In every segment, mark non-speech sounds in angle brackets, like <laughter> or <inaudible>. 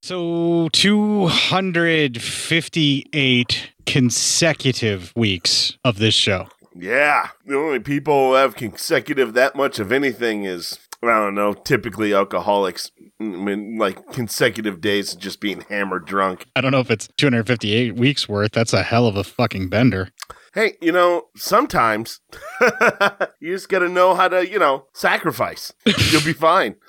So 258 consecutive weeks of this show. Yeah. The only people who have consecutive that much of anything is, I don't know, typically alcoholics. I mean, like consecutive days of just being hammered drunk. I don't know if it's 258 weeks worth. That's a hell of a fucking bender. Hey, you know, sometimes <laughs> you just got to know how to, you know, sacrifice. You'll be fine. <laughs>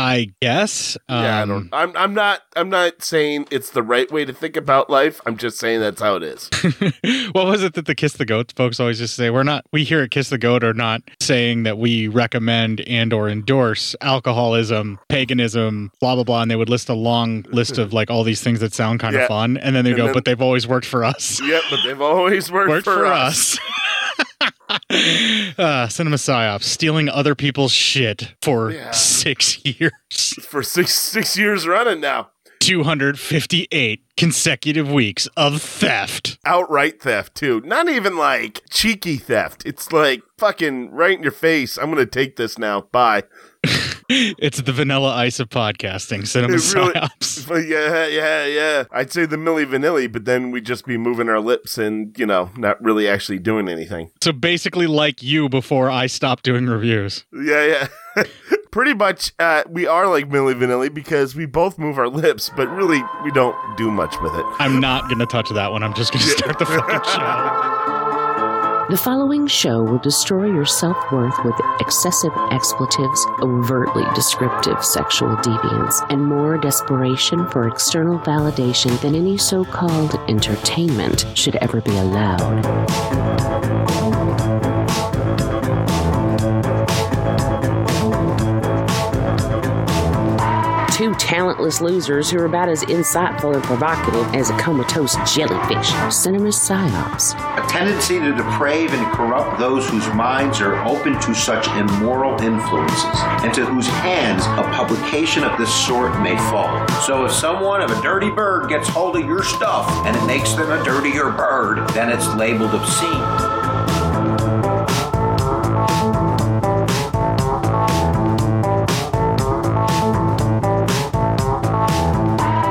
I guess. Um, yeah, I don't. I'm. I'm not. I'm not saying it's the right way to think about life. I'm just saying that's how it is. <laughs> what was it that the Kiss the Goat folks always just say? We're not. We here at Kiss the Goat are not saying that we recommend and or endorse alcoholism, paganism, blah blah blah. And they would list a long list of like all these things that sound kind Yeah. of fun, and then they go, then- "But they've always worked for us." yep, but they've always worked, worked for, us. <laughs> <laughs> uh, cinema psyops, stealing other people's shit for Yeah. six years. <laughs> for six six years running now. 258 consecutive weeks of theft. Outright theft too. Not even like cheeky theft. It's like fucking right in your face. I'm gonna take this now. Bye. It's the vanilla ice of podcasting, cinema It really- psyops. <laughs> But yeah, yeah, yeah. I'd say the Milli Vanilli, but then we'd just be moving our lips and you know not really actually doing anything. So basically, like you before I stopped doing reviews. Yeah, yeah. <laughs> Pretty much, uh, we are like Milli Vanilli because we both move our lips, but really we don't do much with it. I'm not going to touch that one. I'm just going to start the fucking <laughs> show. The following show will destroy your self worth with excessive expletives, overtly descriptive sexual deviance, and more desperation for external validation than any so called entertainment should ever be allowed. Two talentless losers who are about as insightful and provocative as a comatose jellyfish. Cinema psyops. a tendency to deprave and corrupt those whose minds are open to such immoral influences, and to whose hands a publication of this sort may fall. So if someone of a dirty bird gets hold of your stuff and it makes them a dirtier bird, then it's labeled obscene.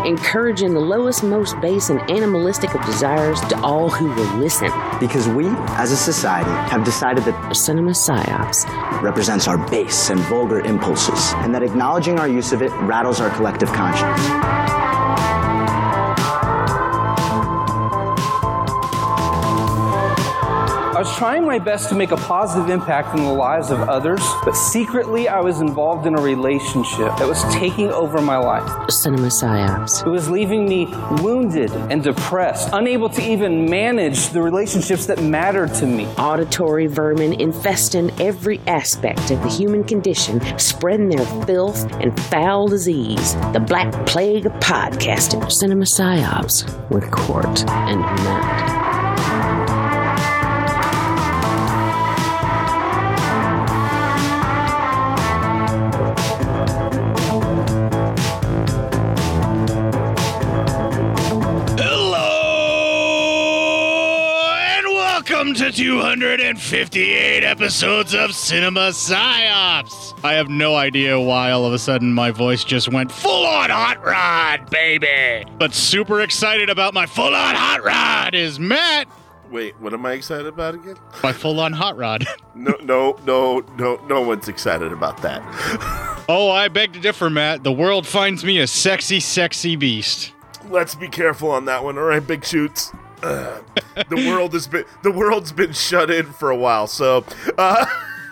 Encouraging the lowest, most base, and animalistic of desires to all who will listen. Because we, as a society, have decided that Cinema psyops. represents our base and vulgar impulses, and that acknowledging our use of it rattles our collective conscience. I was trying my best to make a positive impact in the lives of others, but secretly I was involved in a relationship that was taking over my life. Cinema psyops. It was leaving me wounded and depressed, unable to even manage the relationships that mattered to me. Auditory vermin infesting every aspect of the human condition, spreading their filth and foul disease. The Black Plague of podcasting. Cinema psyops with Court and Matt. To 258 episodes of Cinema Psyops. I have no idea why all of a sudden my voice just went full on hot rod, baby. But super excited about my full on hot rod is Matt. Wait, what am I excited about again? My full on hot rod. <laughs> No, no, no, no, no one's excited about that. <laughs> oh, I beg to differ, Matt. The world finds me a sexy, sexy beast. Let's be careful on that one. All right, big shoots. Uh, the world has been the world's been shut in for a while, so uh, <laughs>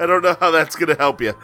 I don't know how that's gonna help you.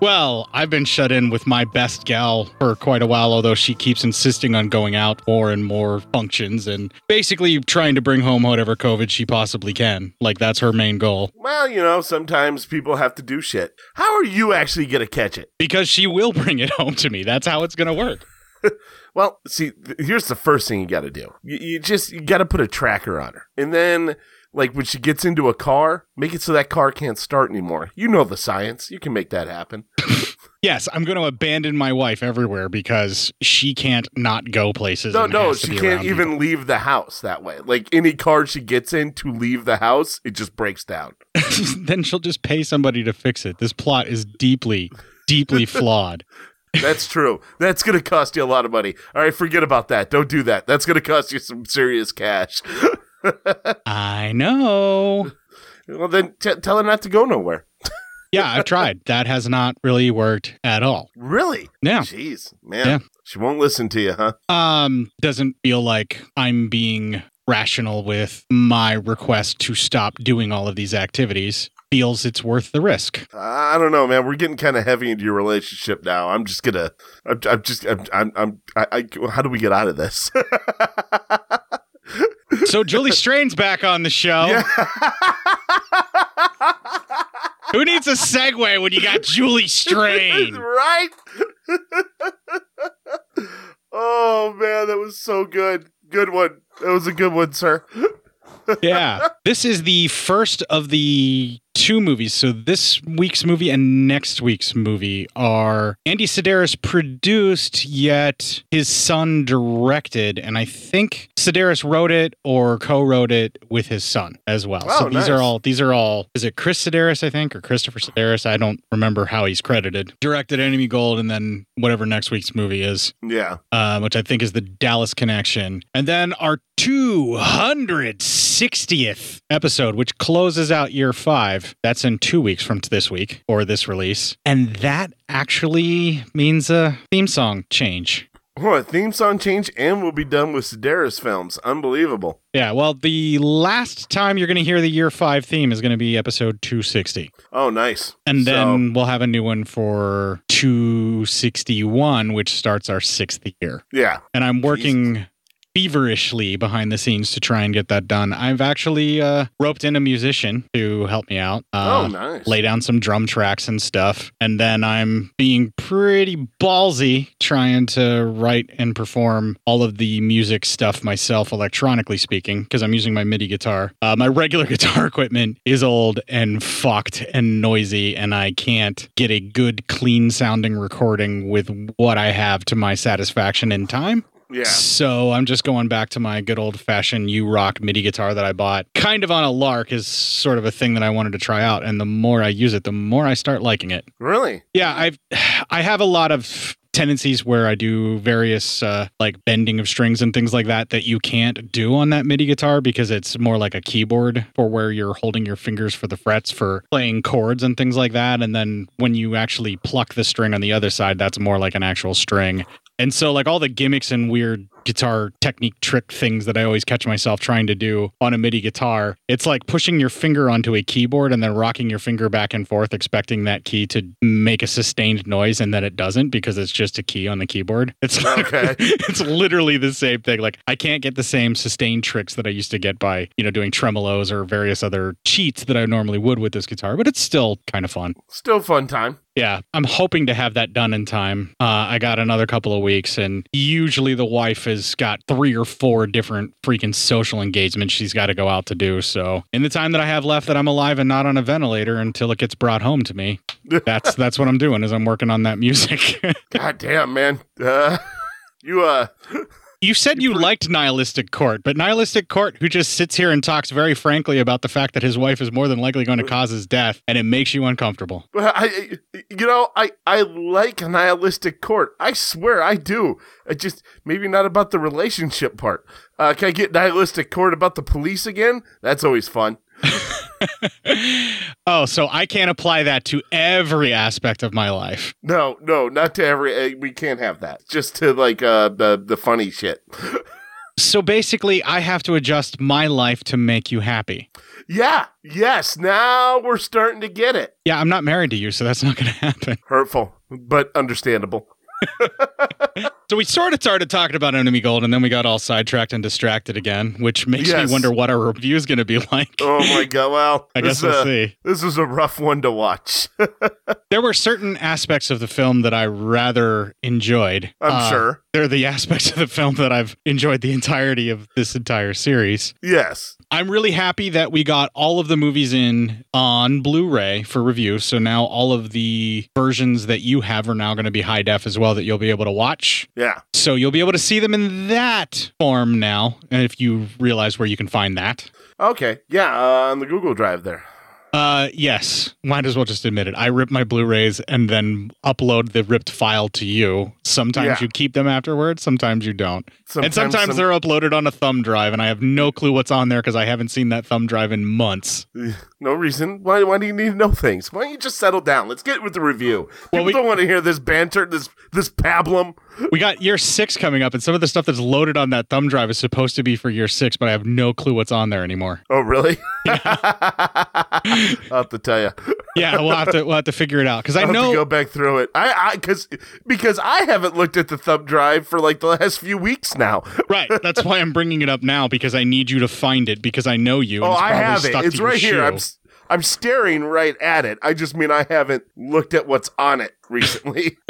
Well, I've been shut in with my best gal for quite a while, although she keeps insisting on going out more and more functions and basically trying to bring home whatever COVID she possibly can. Like, that's her main goal. Well, you know, sometimes people have to do shit. How are you actually gonna catch it? Because she will bring it home to me. That's how it's going to work. <laughs> Well, see, th- here's the first thing you got to do. You, you just you got to put a tracker on her, and then like when she gets into a car, make it so that car can't start anymore. You know the science. You can make that happen. <laughs> Yes, I'm going to abandon my wife everywhere because she can't not go places. No, no, she can't even people. leave the house that way. Like any car she gets in to leave the house, it just breaks down. <laughs> then she'll just pay somebody to fix it. This plot is deeply, deeply flawed. That's true. That's going to cost you a lot of money. All right, forget about that. Don't do that. That's going to cost you some serious cash. <laughs> I know. well, then t- tell her not to go nowhere. Yeah, I've tried. That has not really worked at all. Really? Yeah. Jeez, man. Yeah. She won't listen to you, huh? Um, doesn't feel like I'm being rational with my request to stop doing all of these activities. Feels it's worth the risk. I don't know, man. We're getting kind of heavy into your relationship now. I'm just gonna. I'm, I'm just. I'm. I'm. I'm I, I, how do we get out of this? <laughs> So Julie Strain's back on the show. <laughs> Who needs a segue when you got Julie Strain? <laughs> right? oh man, that was so good. Good one. That was a good one, sir. yeah. This is the first of the two movies. So this week's movie and next week's movie are Andy Sidaris produced, yet his son directed, and I think Sidaris wrote it or co-wrote it with his son as well. so Oh, these are all these are all is it Chris Sidaris, I think, or Christopher Sidaris? I don't remember how he's credited. Directed Enemy Gold and then whatever next week's movie is Yeah. um, which I think is the Dallas Connection. And then our 260th episode, which closes out year five. That's in two weeks from this week or this release. And that actually means a theme song change. Oh, a theme song change, and we'll be done with Sidaris films. Unbelievable. Yeah, well, the last time you're going to hear the year five theme is going to be episode 260. Oh, nice. And So- then we'll have a new one for 261, which starts our sixth year. yeah. and I'm working feverishly behind the scenes to try and get that done. I've actually uh, roped in a musician to help me out. Uh, oh, nice. Lay down some drum tracks and stuff. And then I'm being pretty ballsy trying to write and perform all of the music stuff myself, electronically speaking, because I'm using my MIDI guitar. Uh, my regular <laughs> guitar equipment is old and fucked and noisy, and I can't get a good, clean sounding recording with what I have to my satisfaction in time. Yeah. So I'm just going back to my good old fashioned YouRock MIDI guitar that I bought, kind of on a lark, is sort of a thing that I wanted to try out. And the more I use it, the more I start liking it. Really? Yeah, I've I have a lot of tendencies where I do various uh, like bending of strings and things like that that you can't do on that MIDI guitar because it's more like a keyboard for where you're holding your fingers for the frets for playing chords and things like that. And then when you actually pluck the string on the other side, that's more like an actual string. And so, like all the gimmicks and weird guitar technique trick things that I always catch myself trying to do on a MIDI guitar, it's like pushing your finger onto a keyboard and then rocking your finger back and forth, expecting that key to make a sustained noise, and then it doesn't because it's just a key on the keyboard. <laughs> It's Okay. <laughs> it's literally the same thing. Like I can't get the same sustained tricks that I used to get by you know doing tremolos or various other cheats that I normally would with this guitar, but it's still kind of fun. Still fun time. Yeah, I'm hoping to have that done in time. Uh, I got another couple of weeks, and usually the wife has got three or four different freaking social engagements she's got to go out to do. So, in the time that I have left that I'm alive and not on a ventilator until it gets brought home to me, <laughs> that's that's what I'm doing. Is I'm working on that music. <laughs> God damn, man. Uh, <laughs> you, uh, You said you liked Nihilistic Court, but Nihilistic Court, who just sits here and talks very frankly about the fact that his wife is more than likely going to cause his death, and it makes you uncomfortable. Well, I, you know, I, I like nihilistic court. I swear I do. I just maybe not about the relationship part. Uh, can I get nihilistic court about the police again? That's always fun. <laughs> oh, so I can't apply that to every aspect of my life. No, no, not to every. Uh, we can't have that. Just to like uh the the funny shit. <laughs> So basically, I have to adjust my life to make you happy. Yeah. Yes. Now we're starting to get it. Yeah, I'm not married to you, so that's not going <laughs> to happen. Hurtful, but understandable. So we sort of started talking about Enemy Gold, and then we got all sidetracked and distracted again, which makes Yes. me wonder what our review is going to be <laughs> like. Oh my god. Well, <laughs> I guess we'll uh, see. This is a rough one to watch. <laughs> There were certain aspects of the film that I rather enjoyed. I'm Uh, sure. They're the aspects of the film that I've enjoyed the entirety of this entire series. Yes. I'm really happy that we got all of the movies in on Blu-ray for review. So now all of the versions that you have are now going to be high def as well that you'll be able to watch. Yeah. So you'll be able to see them in that form now, and if you realize where you can find that. Okay. Yeah. Uh, on the Google Drive there. Uh, yes. Might as well just admit it. I rip my Blu-rays and then upload the ripped file to you. Sometimes Yeah. you keep them afterwards. Sometimes you don't. and Sometimes sometimes some- they're uploaded on a thumb drive, and I have no clue what's on there because I haven't seen that thumb drive in months. No reason. Why, why do you need to know things? Why don't you just settle down? Let's get with the review. People Well, we- don't want to hear this banter, this this pablum. We got year six coming up, and some of the stuff that's loaded on that thumb drive is supposed to be for year six, but I have no clue what's on there anymore. Oh, really? <laughs> I'll have to tell you. Yeah, we'll have to we'll have to figure it out because I I'll have to know go back through it. I, I, because, because I haven't looked at the thumb drive for like the last few weeks now. <laughs> right. That's why I'm bringing it up now because I need you to find it because I know you. Oh, I have it. It's right here. shoe. I'm, I'm staring right at it. I just mean I haven't looked at what's on it recently. <laughs>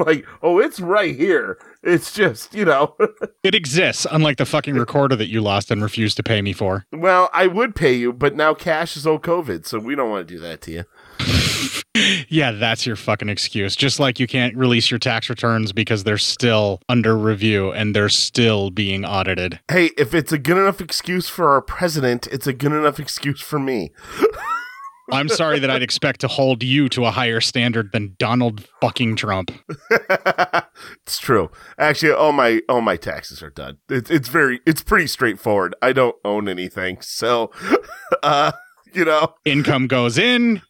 I'm <laughs> like, oh, it's right here. It's just, you know. <laughs> It exists, unlike the fucking recorder that you lost and refused to pay me for. well, I would pay you, but now cash is old COVID, so we don't want to do that to you. <laughs> Yeah, that's your fucking excuse. Just like you can't release your tax returns because they're still under review and they're still being audited. Hey, if it's a good enough excuse for our president, it's a good enough excuse for me. I'm sorry that I'd <laughs> expect to hold you to a higher standard than Donald fucking Trump. <laughs> it's true. Actually, all my all my taxes are done. It's it's very it's pretty straightforward. I don't own anything, so <laughs> uh, you know, Income goes in,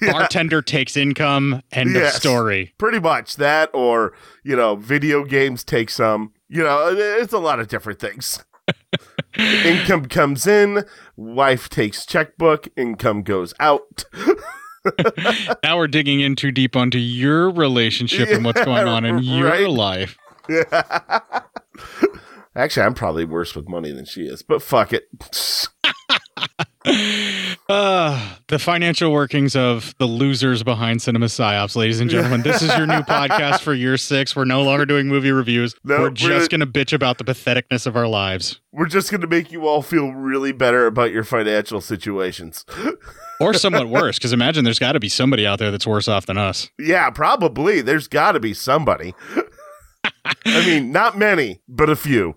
bartender takes income, end Yes. of story. pretty much that, or you know, video games take some. You know, it's a lot of different things. Income comes in, wife takes checkbook, income goes out. <laughs> Now we're digging in too deep onto your relationship and what's going on in your <laughs> Right. life. <laughs> Actually, I'm probably worse with money than she is, but fuck it. Uh, <sighs> the financial workings of the losers behind Cinema Psyops, ladies and gentlemen. This is your new <laughs> podcast for year six. We're no longer doing movie reviews. No, we're we're- just going to bitch about the patheticness of our lives. We're just going to make you all feel really better about your financial situations. Or somewhat <laughs> worse, because imagine there's got to be somebody out there that's worse off than us. Yeah, probably. There's got to be somebody. <laughs> I mean, not many, but a few.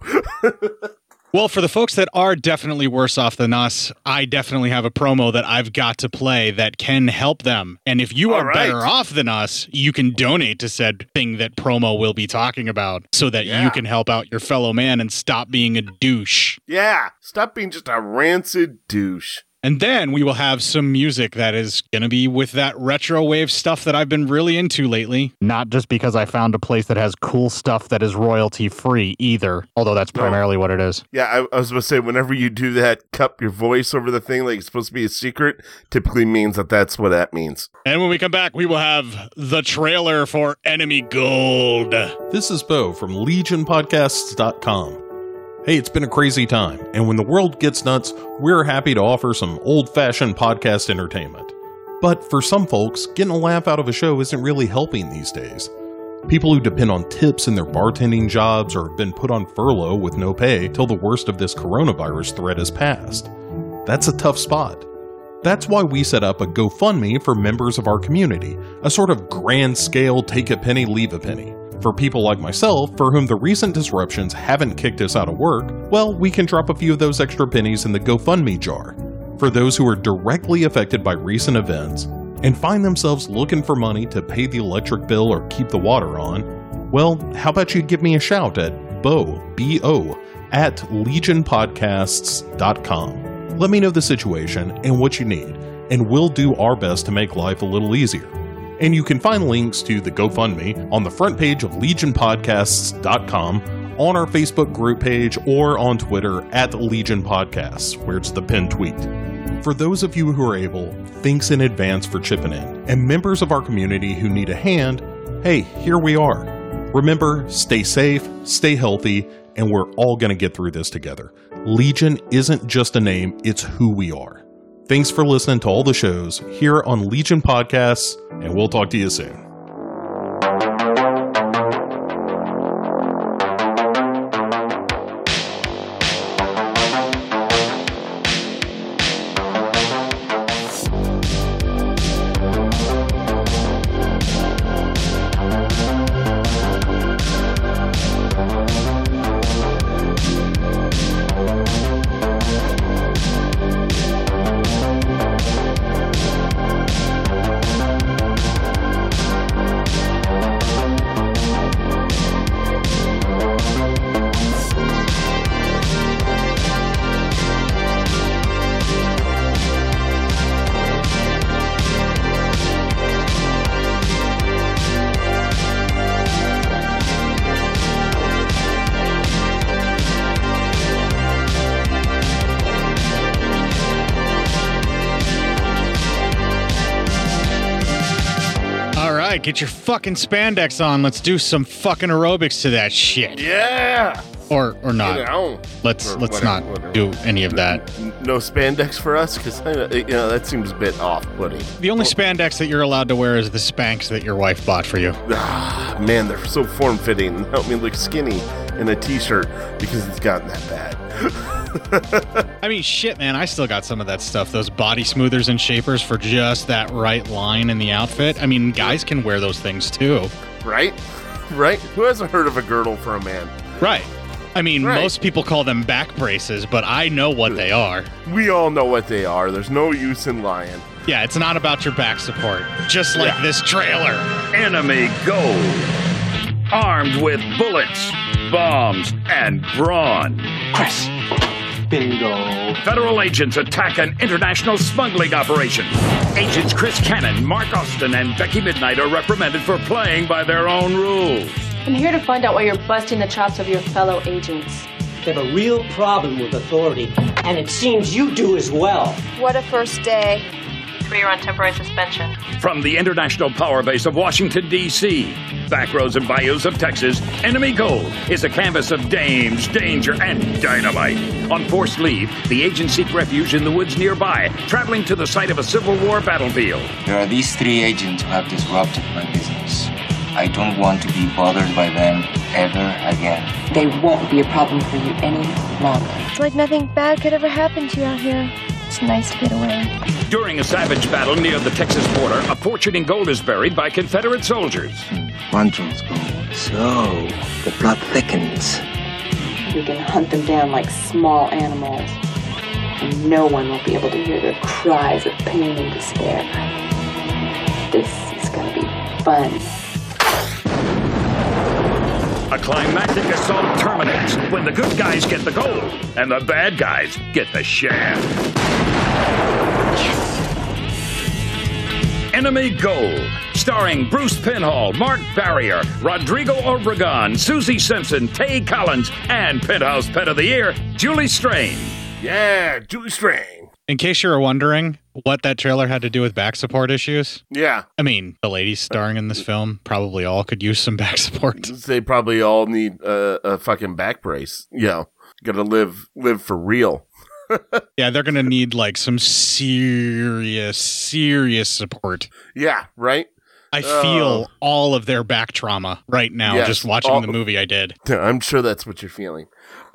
Well, for the folks that are definitely worse off than us, I definitely have a promo that I've got to play that can help them. And if you All are right. better off than us, you can donate to said thing that promo will be talking about so that Yeah. you can help out your fellow man and stop being a douche. Yeah, stop being just a rancid douche. And then we will have some music that is going to be with that retro wave stuff that I've been really into lately. Not just because I found a place that has cool stuff that is royalty free either, although that's No. primarily what it is. Yeah, I, I was going to say, whenever you do that, cup your voice over the thing like it's supposed to be a secret, typically means that that's what that means. And when we come back, we will have the trailer for Enemy Gold. This is Bo from LegionPodcasts.com. Hey, it's been a crazy time, and when the world gets nuts, we're happy to offer some old fashioned podcast entertainment. But for some folks, getting a laugh out of a show isn't really helping these days. People who depend on tips in their bartending jobs or have been put on furlough with no pay till the worst of this coronavirus threat has passed. That's a tough spot. That's why we set up a GoFundMe for members of our community, a sort of grand scale take a penny, leave a penny. For people like myself, for whom the recent disruptions haven't kicked us out of work, well, we can drop a few of those extra pennies in the GoFundMe jar. For those who are directly affected by recent events and find themselves looking for money to pay the electric bill or keep the water on, well, how about you give me a shout at bo, B-O, at legionpodcasts.com. Let me know the situation and what you need, and we'll do our best to make life a little easier. And you can find links to the GoFundMe on the front page of legionpodcasts.com, on our Facebook group page, or on Twitter at Legion Podcasts, where it's the pinned tweet. For those of you who are able, thanks in advance for chipping in. And members of our community who need a hand, hey, here we are. Remember, stay safe, stay healthy, and we're all going to get through this together. Legion isn't just a name, it's who we are. Thanks for listening to all the shows here on Legion Podcasts, and we'll talk to you soon. Get your fucking spandex on. Let's do some fucking aerobics to that shit. Yeah. Or or not. You know. Let's Or let's whatever, not whatever. do any of that. No spandex for us, because you know that seems a bit off-putting. The only spandex that you're allowed to wear is the Spanx that your wife bought for you. Ah, man, they're so form-fitting help me look skinny in a t-shirt because it's gotten that bad. <laughs> I mean, shit, man. I still got some of that stuff. Those body smoothers and shapers for just that right line in the outfit. I mean, guys can wear those things too. right? Right? Who hasn't heard of a girdle for a man? Right. I mean, Right. most people call them back braces, but I know what they are. We all know what they are. There's no use in lying. Yeah, it's not about your back support. Just like Yeah. this trailer. Enemy gold. Armed with bullets, bombs, and brawn. Chris. Bingo. Federal agents attack an international smuggling operation. Agents Chris Cannon, Mark Austin, and Becky Midnight are reprimanded for playing by their own rules. I'm here to find out why you're busting the chops of your fellow agents. They have a real problem with authority, and it seems you do as well. What a first day. Three are on temporary suspension. From the International Power Base of Washington, D.C., back roads and bayous of Texas, Enemy Gold is a canvas of dames, danger, and dynamite. On forced leave, the agents seek refuge in the woods nearby, traveling to the site of a Civil War battlefield. There are these three agents who have disrupted my business. I don't want to be bothered by them ever again. They won't be a problem for you any longer. It's like nothing bad could ever happen to you out here. It's nice to get away. During a savage battle near the Texas border, a fortune in gold is buried by Confederate soldiers. Quantrill's gold. So, the plot thickens. We can hunt them down like small animals, and no one will be able to hear their cries of pain and despair. This is gonna be fun. A climactic assault terminates when the good guys get the gold and the bad guys get the shaft. Enemy Gold, starring Bruce Penhall, Mark Barriere, Rodrigo Obregon, Suzi Simpson, Tay Collins, and Penthouse Pet of the Year, Julie Strain. Yeah, Julie Strang. In case you were wondering what that trailer had to do with back support issues, Yeah, I mean, the ladies starring in this film probably all could use some <laughs> back support. they probably all need a, a fucking back brace. You know, gotta live live for real. <laughs> Yeah, they're gonna need like some serious, serious support. Yeah, right. I feel uh. all of their back trauma right now Yes, just watching all- the movie I did. <laughs> I'm sure that's what you're feeling.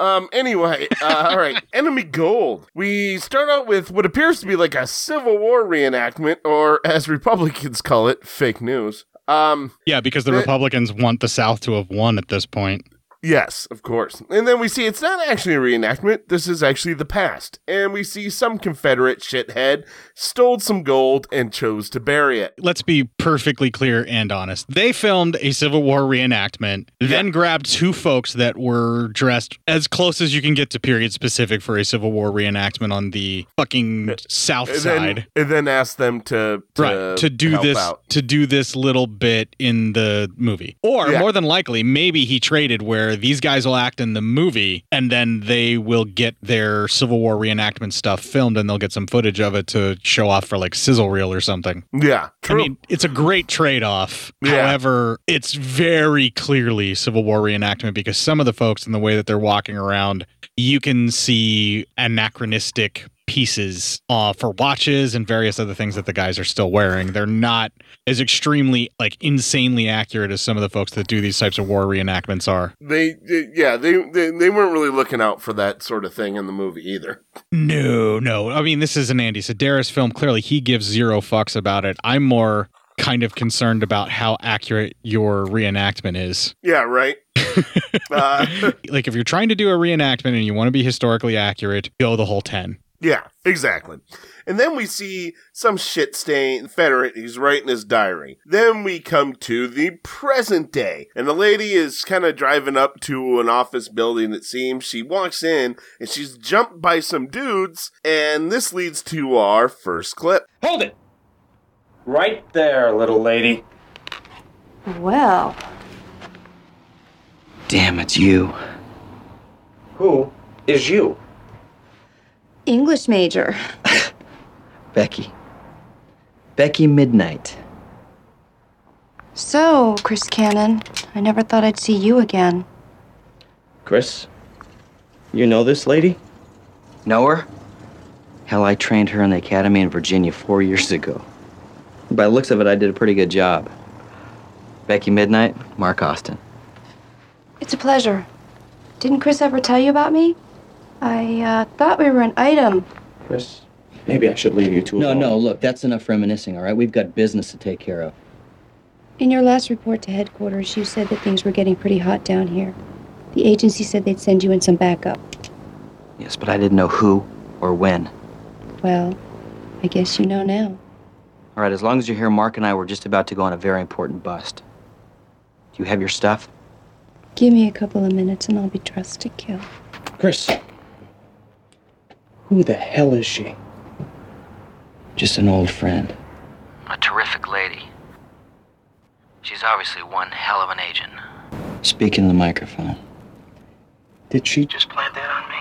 Um. Anyway, uh, all right. <laughs> Enemy Gold. We start out with what appears to be like a Civil War reenactment, or as Republicans call it, fake news. Um. Yeah, because the Eh. Republicans want the South to have won at this point. Yes, of course. And then we see it's not actually a reenactment. This is actually the past. And we see some Confederate shithead stole some gold and chose to bury it. Let's be perfectly clear and honest. They filmed a Civil War reenactment, then grabbed two folks that were dressed as close as you can get to period specific for a Civil War reenactment on the fucking South And side. then, and then asked them to, to right to do this out. to do this little bit in the movie or Yeah. more than likely maybe he traded where these guys will act in the movie and then they will get their civil war reenactment stuff filmed and they'll get some footage of it to show off for like sizzle reel or something Yeah, true. i mean it's a great trade-off Yeah. however it's very clearly civil war reenactment because some of the folks in the way that they're walking around you can see anachronistic pieces uh, for watches and various other things that the guys are still wearing. They're not as extremely like insanely accurate as some of the folks that do these types of war reenactments are. they, yeah, they, they they weren't really looking out for that sort of thing in the movie either. No, no. I mean, this is an Andy Sidaris film. Clearly, he gives zero fucks about it. I'm more kind of concerned about how accurate your reenactment is. Yeah, right. <laughs> uh, <laughs> Like, if you're trying to do a reenactment and you want to be historically accurate, go the whole 10. Yeah, exactly. And then we see some shit stain Confederate. He's writing his diary. Then we come to the present day, and the lady is kind of driving up to an office building. It seems she walks in and she's jumped by some dudes, and this leads to our first clip. Hold it! Right there, little lady. Well, Damn, it's you. Who is you? English major. <laughs> Becky. Becky Midnight. So, Chris Cannon, I never thought I'd see you again. Chris, you know this lady? Know her? Hell, I trained her in the academy in Virginia four years ago. By the looks of it, I did a pretty good job. Becky Midnight, Mark Austin. It's a pleasure. Didn't Chris ever tell you about me? I uh, thought we were an item. Chris, maybe I should leave you two No, alone. no, look, that's enough reminiscing, all right? We've got business to take care of. In your last report to headquarters, you said that things were getting pretty hot down here. The agency said they'd send you in some backup. Yes, but I didn't know who or when. Well, I guess you know now. All right, as long as you're here, Mark and I were just about to go on a very important bust. Do you have your stuff? Give me a couple of minutes and I'll be dressed to kill. Chris, who the hell is she? Just an old friend. A terrific lady. She's obviously one hell of an agent. Speaking to the microphone. Did she just plant that on me?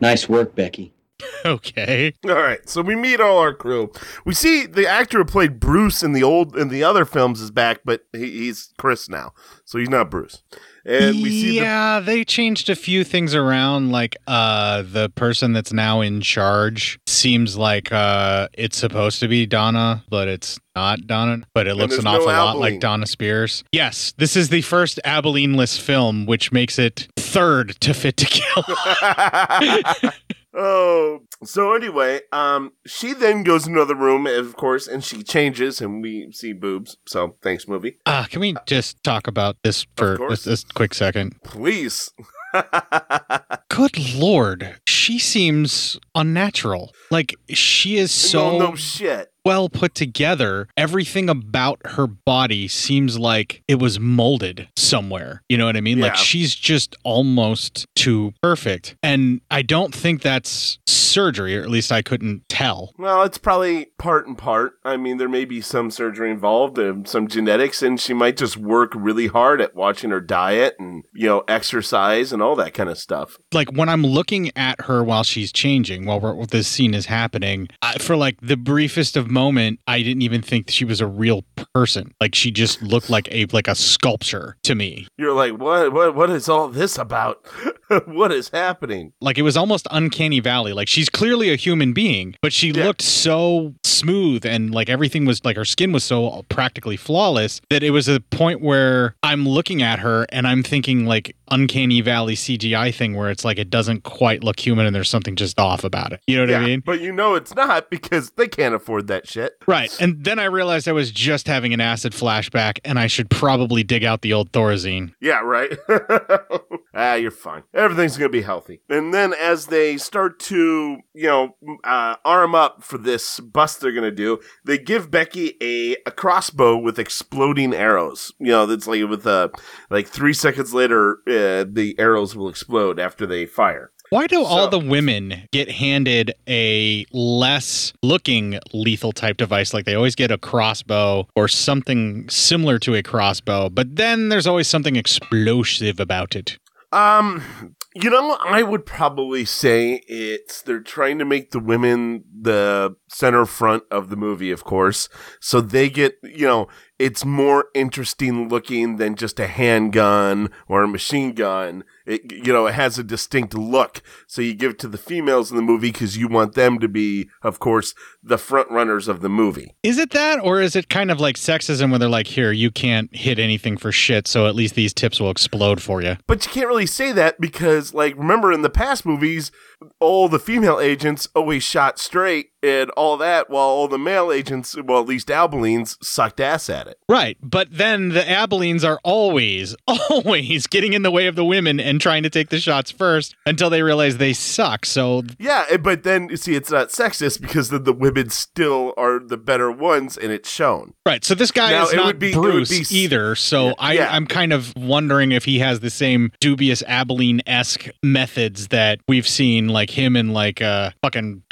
Nice work, Becky. <laughs> Okay. All right, so we meet all our crew. We see the actor who played Bruce in the old in the other films is back, but he, he's Chris now, so he's not Bruce. And we see the yeah, they changed a few things around. Like uh, the person that's now in charge seems like uh, it's supposed to be Donna, but it's not Donna. But it looks an no awful lot Abilene. like Donna Spears. Yes, this is the first Abilene-less film, which makes it third to Fit to Kill. <laughs> <laughs> oh, so anyway, um, she then goes into the room, of course, and she changes, and we see boobs. So thanks, movie. uh, can we just talk about this for just a quick second? Please. <laughs> Good lord, she seems unnatural. Like she is so no, no shit. Well put together. Everything about her body seems like it was molded somewhere. You know what I mean? Like she's just almost too perfect. And I don't think that's surgery, or at least I couldn't tell. Well, it's probably part and part. I mean, there may be some surgery involved, and some genetics, and she might just work really hard at watching her diet and you know exercise and all that kind of stuff. like when I'm looking at her while she's changing, while we're, this scene is happening, I, for like the briefest of moment, I didn't even think she was a real person. Like she just looked like a like a sculpture to me. You're like, what? What? What is all this about? <laughs> what is happening? Like it was almost uncanny valley. Like she's clearly a human being, but she looked so smooth and like everything was like her skin was so practically flawless that it was a point where I'm looking at her and I'm thinking like uncanny valley CGI thing where it's like it doesn't quite look human and there's something just off about it. You know what yeah, I mean? but you know it's not because they can't afford that shit. Right. And then I realized I was just having an acid flashback and I should probably dig out the old Thorazine. Yeah, right. <laughs> ah, you're fine. Everything's gonna be healthy. And then as they start to, you know, uh, arm up for this bust they're gonna do, they give Becky a, a crossbow with exploding arrows. You know, that's like with uh, like three seconds later, uh, the arrows will explode after they fire. Why do all the women get handed a less looking lethal type device? Like they always get a crossbow or something similar to a crossbow, but then there's always something explosive about it. Um, you know, I would probably say it's they're trying to make the women the center front of the movie, of course. So they get, you know, it's more interesting looking than just a handgun or a machine gun. It, you know, it has a distinct look. So you give it to the females in the movie because you want them to be, of course, the front runners of the movie. Is it that, or is it kind of like sexism where they're like, here, you can't hit anything for shit, so at least these tips will explode for you? But you can't really say that because, like, remember in the past movies, all the female agents always shot straight and all that, while all the male agents, well, at least Abilenes, sucked ass at it. Right. But then the Abilenes are always, <laughs> always getting in the way of the women and trying to take the shots first until they realize they suck. So Yeah, eh, but then you see, it's not sexist because then the women still are the better ones, and it's shown. Right. So this guy Now, is not be- Bruce be either. So I, yeah. I'm kind of wondering if he has the same dubious Abilene esque methods that we've seen, like him and like uh fucking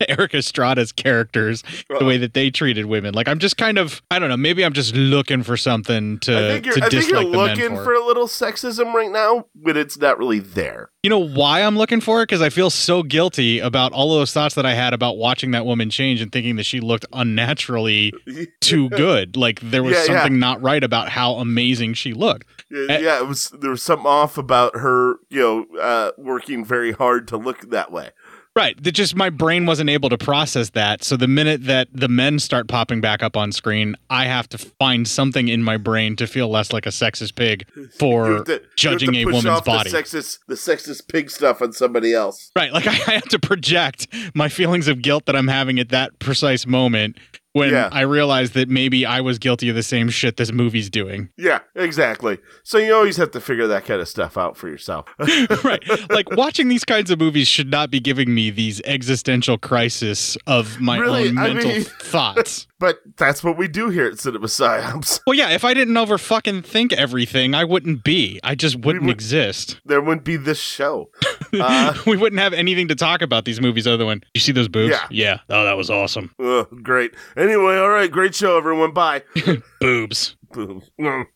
<laughs> Erik Estrada's characters, the way that they treated women. Like I'm just kind of I don't know, maybe I'm just looking for something to, I think you're, I think you're dislike the men looking for. for. a little sexism right now, but it's not really there. You know why I'm looking for it? Because I feel so guilty about all those thoughts that I had about watching that woman change and thinking that she looked unnaturally <laughs> too good. Like there was Yeah, yeah. something not right about how amazing she looked. Yeah, yeah, it was there was something off about her, you know, uh, working very hard to look that way. Right. That just my brain wasn't able to process that. So the minute that the men start popping back up on screen, I have to find something in my brain to feel less like a sexist pig for to- judging a woman's body. The sexist, the sexist pig stuff on somebody else. Right. Like <laughs> I have to project my feelings of guilt that I'm having at that precise moment when Yeah. I realized that maybe I was guilty of the same shit this movie's doing. Yeah, exactly. So you always have to figure that kind of stuff out for yourself. <laughs> <laughs> right. Like watching these kinds of movies should not be giving me these existential crisis of my Really, own I mental mean- <laughs> thoughts. But that's what we do here at Cinema Psyops. Well, yeah, if I didn't over fucking think everything, I wouldn't be. I just wouldn't exist. There wouldn't be this show. Uh, <laughs> we wouldn't have anything to talk about these movies other than you see those boobs? Yeah. Yeah. Oh, that was awesome. Ugh, great. Anyway, all right, great show, everyone. Bye. <laughs> Boobs. <laughs>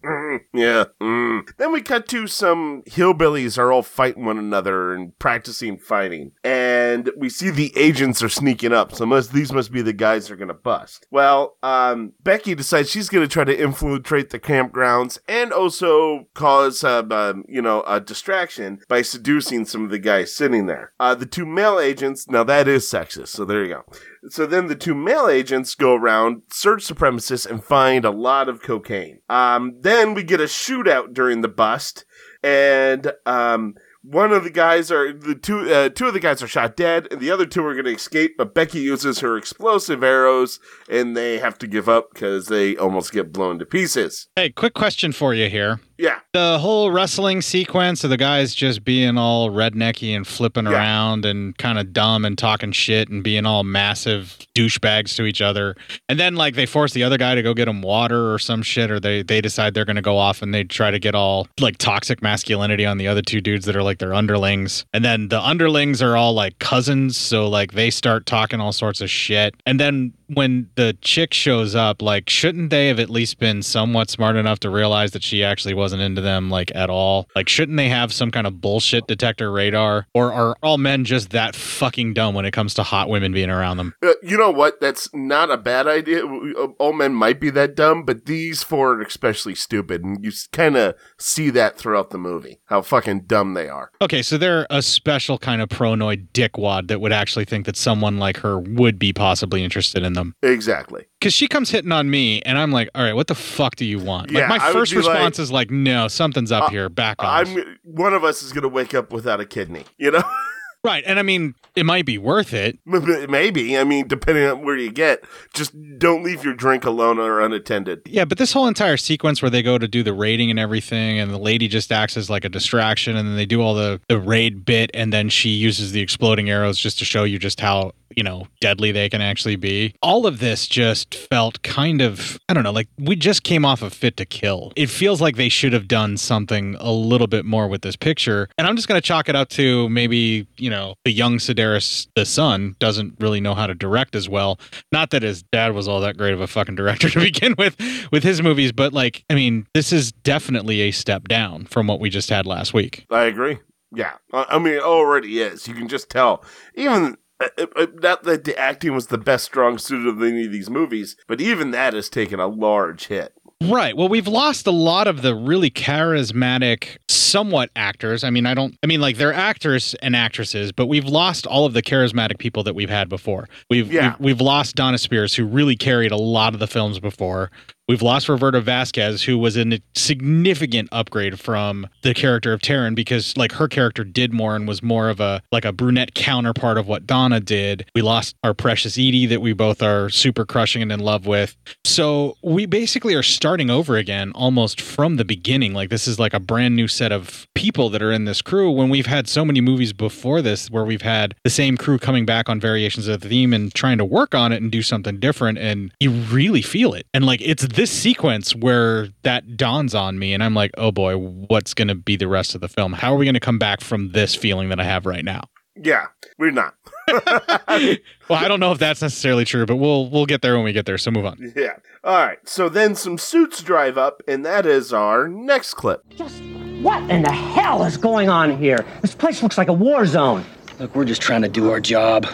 Yeah. mm. Then we cut to some hillbillies are all fighting one another and practicing fighting. And we see the agents are sneaking up. So must, these must be the guys they're going to bust. Well, um, Becky decides she's going to try to infiltrate the campgrounds and also cause, um, um, you know, a distraction by seducing some of the guys sitting there. Uh, the two male agents, now that is sexist. So there you go. So then the two male agents go around, search supremacists, and find a lot of cocaine. Um, then we get a shootout during the bust, and um, one of the guys are the two uh, two of the guys are shot dead, and the other two are going to escape. But Becky uses her explosive arrows, and they have to give up because they almost get blown to pieces. Hey, quick question for you here. Yeah. The whole wrestling sequence of the guys just being all rednecky and flipping Yeah. around and kind of dumb and talking shit and being all massive douchebags to each other. And then like they force the other guy to go get them water or some shit, or they they decide they're gonna go off and they try to get all like toxic masculinity on the other two dudes that are like their underlings. And then the underlings are all like cousins, so like they start talking all sorts of shit. And then when the chick shows up, like, shouldn't they have at least been somewhat smart enough to realize that she actually wasn't into them, like, at all? Like, shouldn't they have some kind of bullshit detector radar? Or are all men just that fucking dumb when it comes to hot women being around them? Uh, you know what? That's not a bad idea. Uh, All men might be that dumb, but these four are especially stupid, and you kind of see that throughout the movie. How fucking dumb they are. Okay, so they're a special kind of pronoid dickwad that would actually think that someone like her would be possibly interested in them. Exactly. Because she comes hitting on me, and I'm like, all right, what the fuck do you want? Like, I my would first response like- is like, no, something's up uh, here, back off. I'm one of us is going to wake up without a kidney. You know. <laughs> Right, and I mean, it might be worth it. Maybe. I mean, depending on where you get, just don't leave your drink alone or unattended. Yeah, but this whole entire sequence where they go to do the raiding and everything, and the lady just acts as like a distraction, and then they do all the, the raid bit, and then she uses the exploding arrows just to show you just how, you know, deadly they can actually be. All of this just felt kind of, I don't know, like we just came off of Fit to Kill. It feels like they should have done something a little bit more with this picture. And I'm just going to chalk it up to maybe, you know, the young Sidaris, the son, doesn't really know how to direct as well. Not that his dad was all that great of a fucking director to <laughs> begin with with his movies, but like, I mean, this is definitely a step down from what we just had last week. I agree. Yeah. I mean, it already is. You can just tell. Even. uh, uh, Not that the acting was the best strong suit of any of these movies, but even that has taken a large hit. Right. Well, we've lost a lot of the really charismatic, somewhat actors. I mean, I don't, I mean, like they're actors and actresses, but we've lost all of the charismatic people that we've had before. We've, Yeah. we've, we've lost Donna Spears, who really carried a lot of the films before. We've lost Roberta Vasquez, who was a significant upgrade from the character of Taryn because like her character did more and was more of a like a brunette counterpart of what Donna did. We lost our precious Edie that we both are super crushing and in love with. So we basically are starting over again almost from the beginning. Like this is like a brand new set of people that are in this crew when we've had so many movies before this where we've had the same crew coming back on variations of the theme and trying to work on it and do something different and you really feel it. And like it's this sequence where that dawns on me and I'm like, "Oh boy, what's going to be the rest of the film? How are we going to come back from this feeling that I have right now?" Yeah, we're not. <laughs> well, I don't know if that's necessarily true, but we'll we'll get there when we get there. So move on. Yeah. All right. So then some suits drive up, and that is our next clip. Just What in the hell is going on here? This place looks like a war zone. Look, we're just trying to do our job.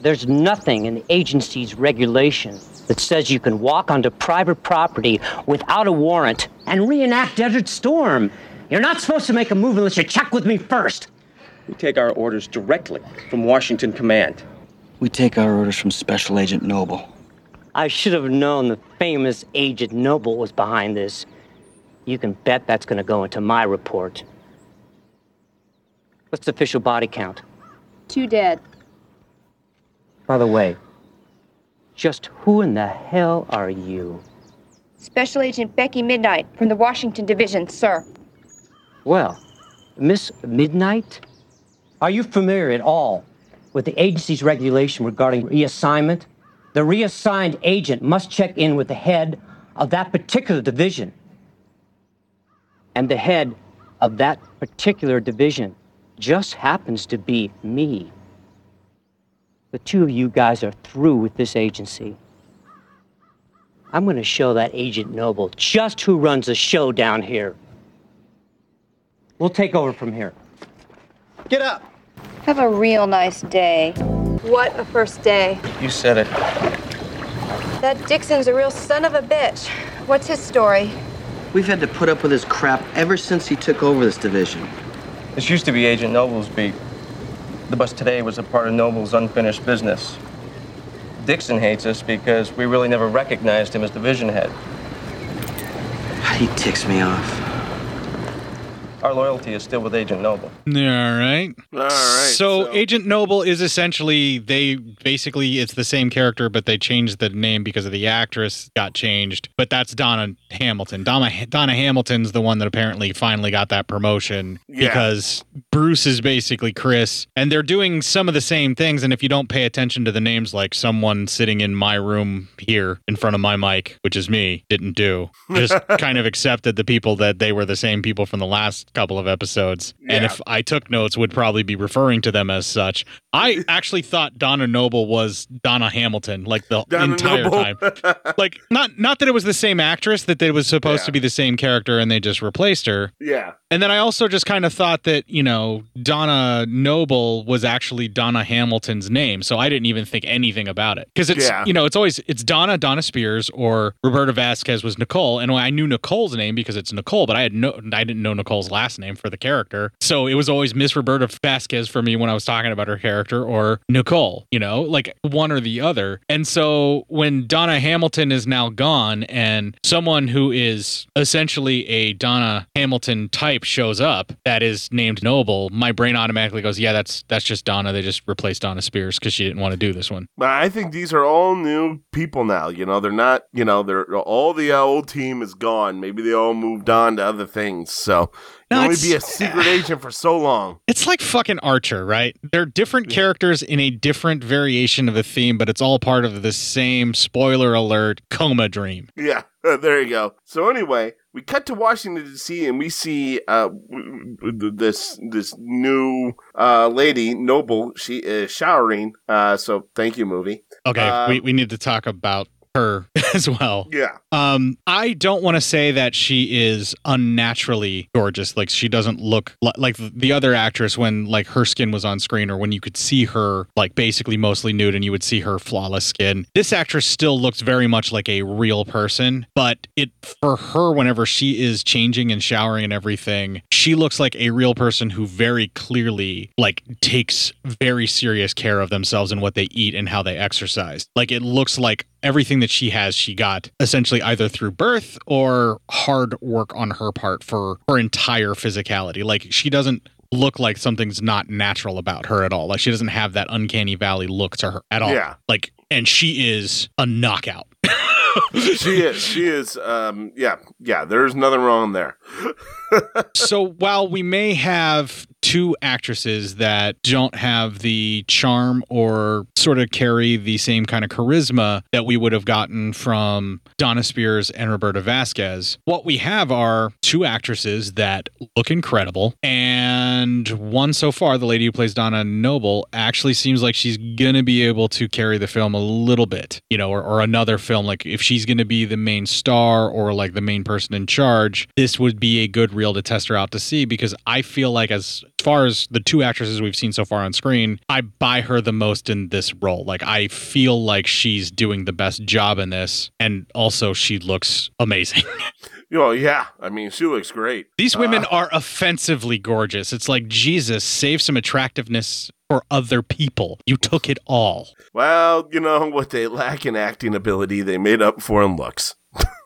There's nothing in the agency's regulation that says you can walk onto private property without a warrant and reenact Desert Storm. You're not supposed to make a move unless you check with me first. We take our orders directly from Washington Command. We take our orders from Special Agent Noble. I should have known the famous Agent Noble was behind this. You can bet that's going to go into my report. What's the official body count? Two dead. By the way, just who in the hell are you? Special Agent Becky Midnight from the Washington Division, sir. Well, Miss Midnight, are you familiar at all with the agency's regulation regarding reassignment? The reassigned agent must check in with the head of that particular division. And the head of that particular division just happens to be me. The two of you guys are through with this agency. I'm going to show that Agent Noble just who runs the show down here. We'll take over from here. Get up! Have a real nice day. What a first day. You said it. That Dixon's a real son of a bitch. What's his story? We've had to put up with his crap ever since he took over this division. This used to be Agent Noble's beat. The bus today was a part of Noble's unfinished business. Dixon hates us because we really never recognized him as division head. He ticks me off. Our loyalty is still with Agent Noble. All right. All right. So, Agent Noble is essentially they basically it's the same character, but they changed the name because of the actress got changed. But that's Donna Hamilton. Donna Donna Hamilton's the one that apparently finally got that promotion Yeah. because Bruce is basically Chris, and they're doing some of the same things. And if you don't pay attention to the names, like someone sitting in my room here in front of my mic, which is me, didn't do, just <laughs> kind of accepted the people that they were the same people from the last couple of episodes. And if I took notes, would probably be referring to them as such. I actually thought Donna Noble was Donna Hamilton, like the Donna entire Noble. time. Like not not that it was the same actress, that it was supposed to be the same character, and they just replaced her. Yeah. And then I also just kind of thought that, you know, Donna Noble was actually Donna Hamilton's name. So I didn't even think anything about it. Because it's, Yeah. you know, it's always, it's Donna, Donna Spears, or Roberta Vasquez was Nicole. And I knew Nicole's name because it's Nicole, but I had no, I didn't know Nicole's last name for the character. So it was always Miss Roberta Vasquez for me when I was talking about her character or Nicole, you know, like one or the other. And so when Donna Hamilton is now gone and someone who is essentially a Donna Hamilton type shows up that is named Noble, my brain automatically goes, yeah, that's that's just Donna. They just replaced Donna Spears because she didn't want to do this one. But I think these are all new people now. You know, they're not. You know, they're all the old team is gone. Maybe they all moved on to other things. So No, only be a secret agent for so long. It's like fucking Archer, right? They're different characters in a different variation of a theme, but it's all part of the same spoiler alert coma dream. Yeah, <laughs> there you go. So anyway, we cut to Washington D.C. and we see uh this this new uh lady Noble. She is showering. Uh, so thank you, movie. Okay, Um, we, we need to talk about her <laughs> as well. Yeah. Um, I don't want to say that she is unnaturally gorgeous. Like she doesn't look li- like the other actress when like her skin was on screen or when you could see her like basically mostly nude and you would see her flawless skin. This actress still looks very much like a real person, but it for her whenever she is changing and showering and everything, she looks like a real person who very clearly like takes very serious care of themselves and what they eat and how they exercise. Like it looks like everything that she has, she got essentially either through birth or hard work on her part for her entire physicality. Like she doesn't look like something's not natural about her at all. Like she doesn't have that uncanny valley look to her at all. Yeah. Like and she is a knockout. <laughs> she is. She is. Um. Yeah. Yeah. There's nothing wrong there. <laughs> so while we may have two actresses that don't have the charm or sort of carry the same kind of charisma that we would have gotten from Donna Spears and Roberta Vasquez. What we have are two actresses that look incredible, and one so far, the lady who plays Donna Noble, actually seems like she's gonna be able to carry the film a little bit, you know, or, or another film. Like if she's gonna be the main star or like the main person in charge, this would be a good reel to test her out to see because I feel like as as far as the two actresses we've seen so far on screen, I buy her the most in this role. Like I feel like she's doing the best job in this, and also she looks amazing. <laughs> Oh yeah, I mean she looks great. These women Uh, are offensively gorgeous. It's like Jesus, save some attractiveness for other people. You took it all. well, you know <laughs> what they lack in acting ability, they made up for in looks.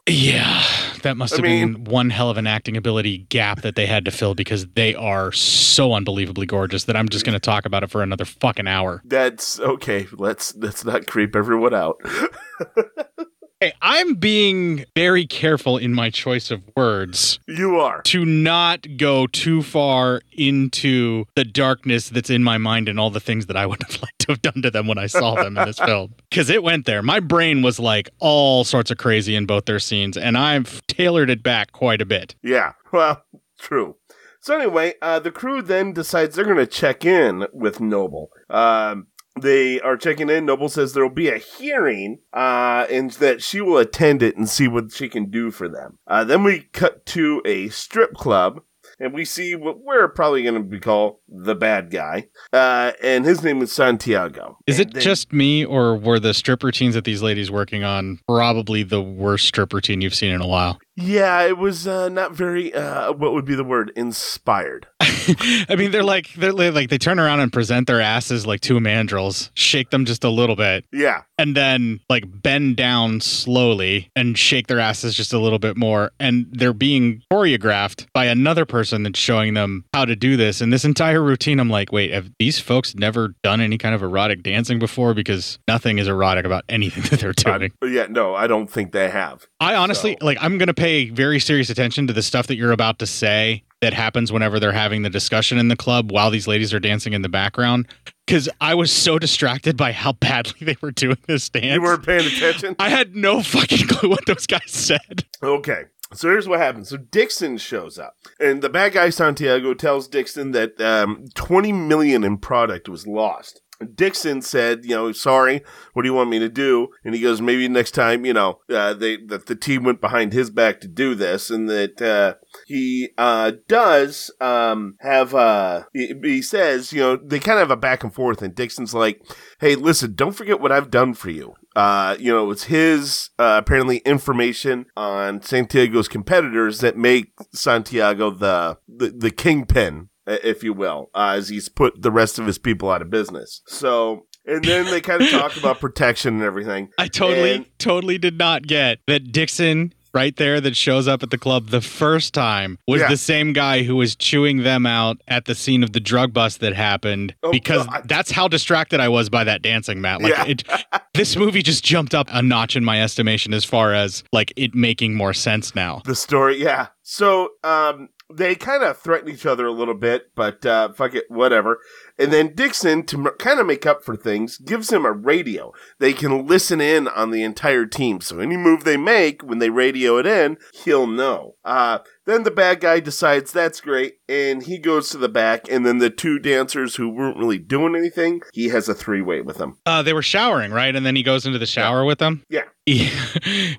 Yeah, that must I have mean- been one hell of an acting ability gap that they had to fill because they are so unbelievably gorgeous that I'm just going to talk about it for another fucking hour. That's okay. Let's let's not creep everyone out. <laughs> Hey, I'm being very careful in my choice of words. You are. To not go too far into the darkness that's in my mind and all the things that I would have <laughs> liked to have done to them when I saw them in this <laughs> film. Because it went there. My brain was like all sorts of crazy in both their scenes, and I've tailored it back quite a bit. Yeah, <laughs> well, true. So anyway, uh, the crew then decides they're going to check in with Noble. Um, they are checking in. Noble says there will be a hearing, uh, and that she will attend it and see what she can do for them. Uh, then we cut to a strip club. And we see what we're probably going to be called the bad guy, uh, and his name is Santiago. Is And it they- just me, or were the strip routines that these ladies working on probably the worst strip routine you've seen in a while? Yeah, it was uh, not very. Uh, what would be the word? Inspired. <laughs> I mean, they're like they're like they turn around and present their asses like two mandrills, shake them just a little bit, Yeah, and then like bend down slowly and shake their asses just a little bit more, and they're being choreographed by another person that's showing them how to do this. And this entire routine, I'm like, wait, have these folks never done any kind of erotic dancing before? Because nothing is erotic about anything <laughs> that they're doing. But yeah, no, I don't think they have. I honestly like I'm going to pay very serious attention to the stuff that you're about to say that happens whenever they're having the discussion in the club while these ladies are dancing in the background cuz I was so distracted by how badly they were doing this dance. You weren't paying attention? I had no fucking clue what those guys said. Okay. So here's what happens. So Dixon shows up, and the bad guy Santiago tells Dixon that um, 20 million in product was lost. Dixon said, "You know, sorry. What do you want me to do?" And he goes, "Maybe next time, you know, uh, they that the team went behind his back to do this, and that uh, he uh, does um, have. Uh, he, he says, you know, they kind of have a back and forth, and Dixon's like, "Hey, listen, don't forget what I've done for you." Uh, you know, it's his uh, apparently information on Santiago's competitors that make Santiago the the, the kingpin, if you will, uh, as he's put the rest of his people out of business. So, and then they kind of talk <laughs> about protection and everything. I totally And- totally did not get that Dixon right there that shows up at the club the first time was Yeah. the same guy who was chewing them out at the scene of the drug bust that happened Oh, because God. that's how distracted I was by that dancing Matt like Yeah. it <laughs> this movie just jumped up a notch in my estimation as far as like it making more sense now the story yeah so um they kind of threaten each other a little bit but uh fuck it whatever and then dixon to m- kind of make up for things gives him a radio. They can listen in on the entire team. So any move they make when they radio it in he'll know. Uh then the bad guy decides that's great and he goes to the back and then the two dancers who weren't really doing anything he has a three-way with them. Uh they were showering right? And then he goes into the shower with them? Yeah Yeah.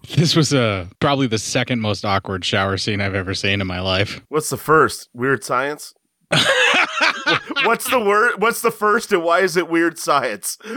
<laughs> this was uh, probably the second most awkward shower scene I've ever seen in my life. what's the first? Weird science <laughs> what's the word what's the first and why is it weird science <laughs>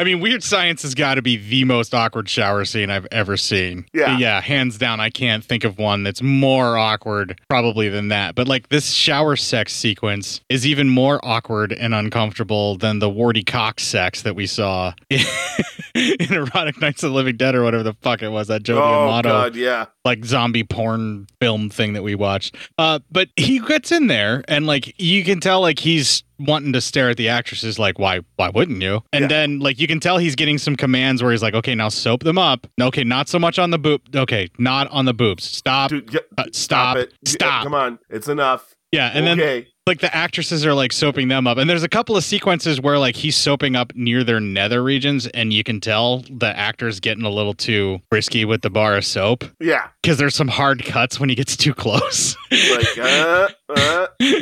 I mean, Weird Science has got to be the most awkward shower scene I've ever seen. Yeah. Yeah, hands down, I can't think of one that's more awkward probably than that. But like this shower sex sequence is even more awkward and uncomfortable than the warty cock sex that we saw in, <laughs> in Erotic Nights of the Living Dead or whatever the fuck it was, that Joe oh D'Amato god yeah like zombie porn film thing that we watched. Uh, but he gets in there and like you can tell like he's wanting to stare at the actresses like why why wouldn't you? And Yeah. then like you can tell he's getting some commands where he's like, okay, now soap them up. Okay, not so much on the boob. Okay, not on the boobs. Stop. Dude, yeah, Uh, stop. it. Stop. Come on, it's enough. Yeah, and then okay. Like the actresses are like soaping them up and there's a couple of sequences where like he's soaping up near their nether regions and you can tell the actor's getting a little too risky with the bar of soap Yeah. because there's some hard cuts when he gets too close Like, uh, uh. <laughs>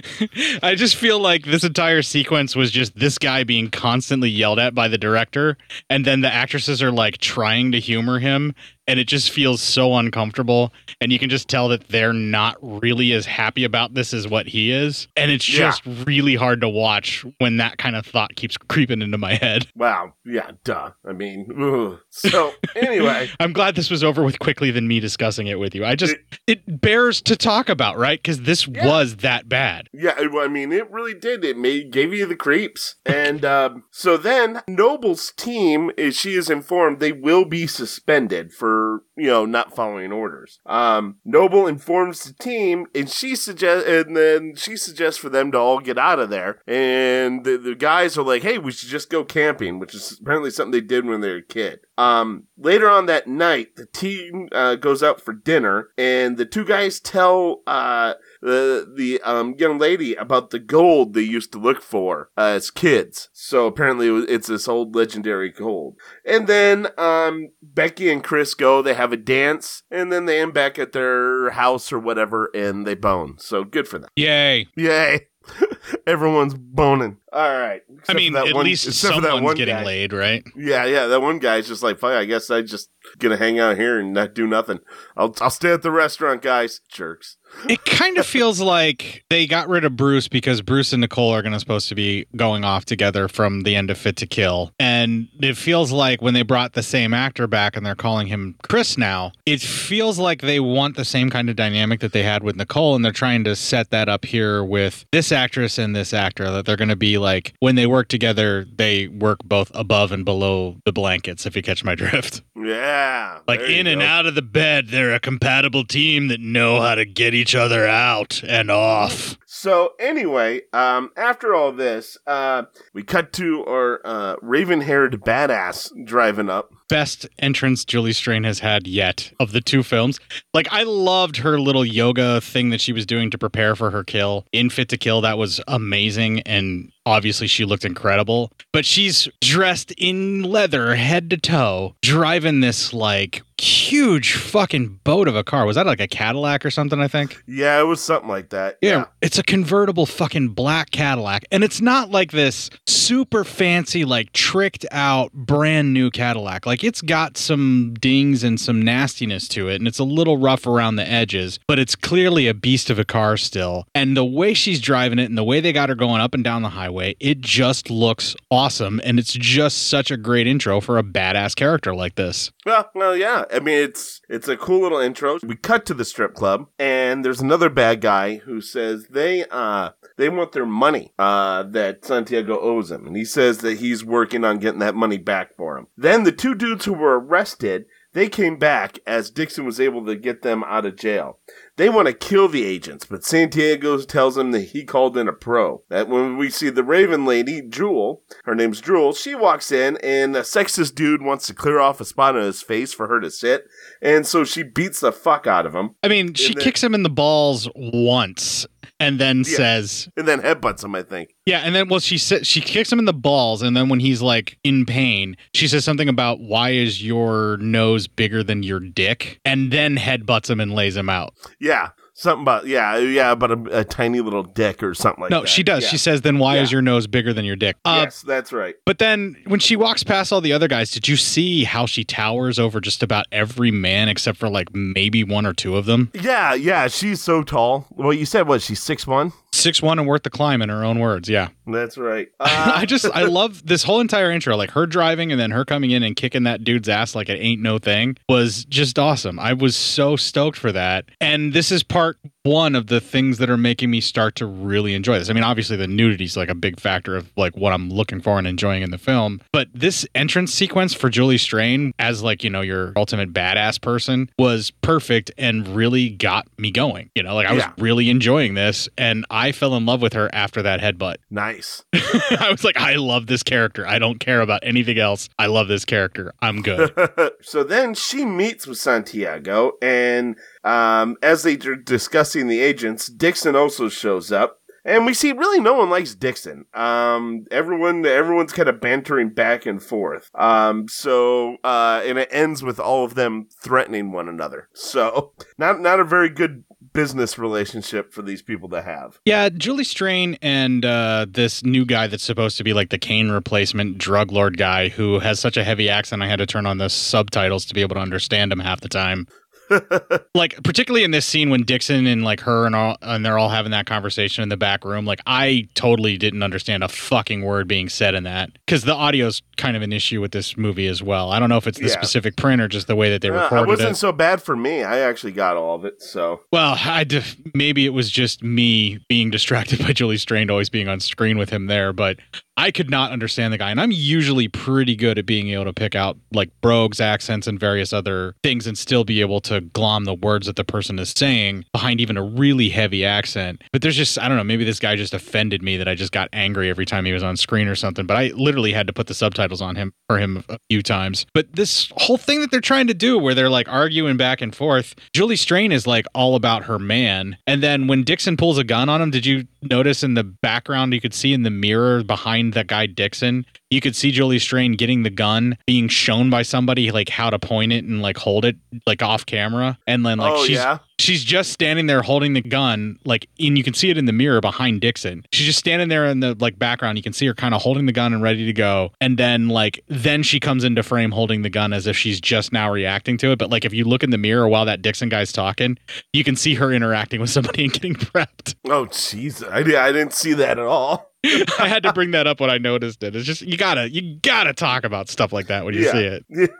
i just feel like this entire sequence was just this guy being constantly yelled at by the director and then the actresses are like trying to humor him and it just feels so uncomfortable and you can just tell that they're not really as happy about this as what he is and it's Yeah. just really hard to watch when that kind of thought keeps creeping into my head Wow. Yeah, duh. I mean, ugh. so <laughs> anyway. i'm glad this was over with quickly than me discussing it with you i just it bears to talk about right because this was that bad Yeah, it- I mean, it really did. It made gave you the creeps, and um, so then Noble's team is she is informed they will be suspended for you know not following orders. Um, Noble informs the team, and she suggest, and then she suggests for them to all get out of there. And the, the guys are like, "Hey, we should just go camping," which is apparently something they did when they were a kid. Um, later on that night, the team uh, goes out for dinner, and the two guys tell uh, the the um, young lady about the gold they used to look for uh, as kids. So apparently, it's this old legendary gold. And then um, Becky and Chris go. They have a dance, and then they end back at their house or whatever, and they bone. So good for them. yay Yay! <laughs> Everyone's boning. All right. i Except for mean that at one- least except for that someone's one getting guy. laid right Yeah, yeah. That one guy's just like, fuck. I guess I just gonna hang out here and not do nothing. I'll I'll stay at the restaurant, guys. Jerks. It kind of <laughs> feels like they got rid of Bruce because Bruce and Nicole are going to supposed to be going off together from the end of Fit to Kill. And it feels like when they brought the same actor back and they're calling him Chris now, it feels like they want the same kind of dynamic that they had with Nicole and they're trying to set that up here with this actress and this actor that they're going to be like when they work together, they work both above and below the blankets if you catch my <laughs> drift. Yeah. Like in and go. out of the bed, they're a compatible team that know how to get each other out and off. So anyway, um, after all this, uh, we cut to our uh, raven-haired badass driving up. Best entrance Julie Strain has had yet of the two films. Like I loved her little yoga thing that she was doing to prepare for her kill in Fit to Kill. That was amazing and obviously she looked incredible. But she's dressed in leather head to toe, driving this like huge fucking boat of a car. Was that like a Cadillac or something, I think? Yeah, it was something like that. Yeah, it's a convertible fucking black Cadillac. And it's not like this super fancy, like tricked out brand new Cadillac. Like it's got some dings and some nastiness to it. And it's a little rough around the edges, but it's clearly a beast of a car still. And the way she's driving it and the way they got her going up and down the highway, it just looks awesome. And it's just such a great intro for a badass character like this. Well, well, yeah. I mean, it's it's a cool little intro. We cut to the strip club, and there's another bad guy who says they uh they want their money uh that Santiago owes him, and he says that he's working on getting that money back for him. Then the two dudes who were arrested. They came back as Dixon was able to get them out of jail. They want to kill the agents, but Santiago tells them that he called in a pro. That when we see the Raven lady, Jewel, her name's Jewel, she walks in and a sexist dude wants to clear off a spot on his face for her to sit, and so she beats the fuck out of him. I mean, she then- kicks him in the balls once and then Yeah. says, and then headbutts him, I think. Yeah, and then well, she said she kicks him in the balls, and then when he's like in pain, she says something about why is your nose bigger than your dick, and then headbutts him and lays him out. Yeah, something about yeah, yeah, about a, a tiny little dick or something like no, that. No, she does. Yeah. She says, then why is your nose bigger than your dick? Uh, yes, that's right. But then when she walks past all the other guys, did you see how she towers over just about every man except for like maybe one or two of them? Yeah, yeah, she's so tall. Well, you said what? She's six one. Six one and worth the climb in her own words. Yeah. That's right. <laughs> Uh, I just I love this whole entire intro, like her driving and then her coming in and kicking that dude's ass like it ain't no thing was just awesome. I was so stoked for that. And this is part one of the things that are making me start to really enjoy this. I mean, obviously the nudity is like a big factor of like what I'm looking for and enjoying in the film, but this entrance sequence for Julie Strain as like, you know, your ultimate badass person was perfect and really got me going. You know, like I was Yeah. really enjoying this and I fell in love with her after that headbutt. <laughs> Nice. I was like, I love this character. I don't care about anything else. I love this character. I'm good. <laughs> so then she meets with Santiago, and um, as they're discussing the agents, Dixon also shows up. And we see really no one likes Dixon. Um, everyone, everyone's kind of bantering back and forth. Um, so, uh, and it ends with all of them threatening one another. So, <laughs> not, not a very good business relationship for these people to have. Yeah, Julie Strain and uh, this new guy that's supposed to be like the Kane replacement drug lord guy who has such a heavy accent, I had to turn on the subtitles to be able to understand him half the time. <laughs> like particularly in this scene when Dixon and like her and all and they're all having that conversation in the back room like I totally didn't understand a fucking word being said in that cuz the audio's kind of an issue with this movie as well. I don't know if it's the Yeah. specific print or just the way that they Uh, recorded it wasn't it. so bad for me. I actually got all of it. So, Well, I def- maybe it was just me being distracted <laughs> by Julie Strain always being on screen with him there, but I could not understand the guy. And I'm usually pretty good at being able to pick out like brogues, accents, and various other things and still be able to glom the words that the person is saying behind even a really heavy accent. But there's just, I don't know, maybe this guy just offended me that I just got angry every time he was on screen or something. But I literally had to put the subtitles on him for him a few times. But this whole thing that they're trying to do where they're like arguing back and forth, Julie Strain is like all about her man. And then when Dixon pulls a gun on him, did you notice in the background you could see in the mirror behind that guy Dixon, you could see Julie Strain getting the gun, being shown by somebody like how to point it and like hold it like off camera. And then like Oh, she's yeah? she's just standing there holding the gun, like and you can see it in the mirror behind Dixon. She's just standing there in the like background. You can see her kind of holding the gun and ready to go. And then like then she comes into frame holding the gun as if she's just now reacting to it. But like if you look in the mirror while that Dixon guy's talking, you can see her interacting with somebody and getting <laughs> prepped. oh, jeez. I, I didn't see that at all. <laughs> I had to bring that up when I noticed it. It's just you gotta you gotta talk about stuff like that when you see it. <laughs>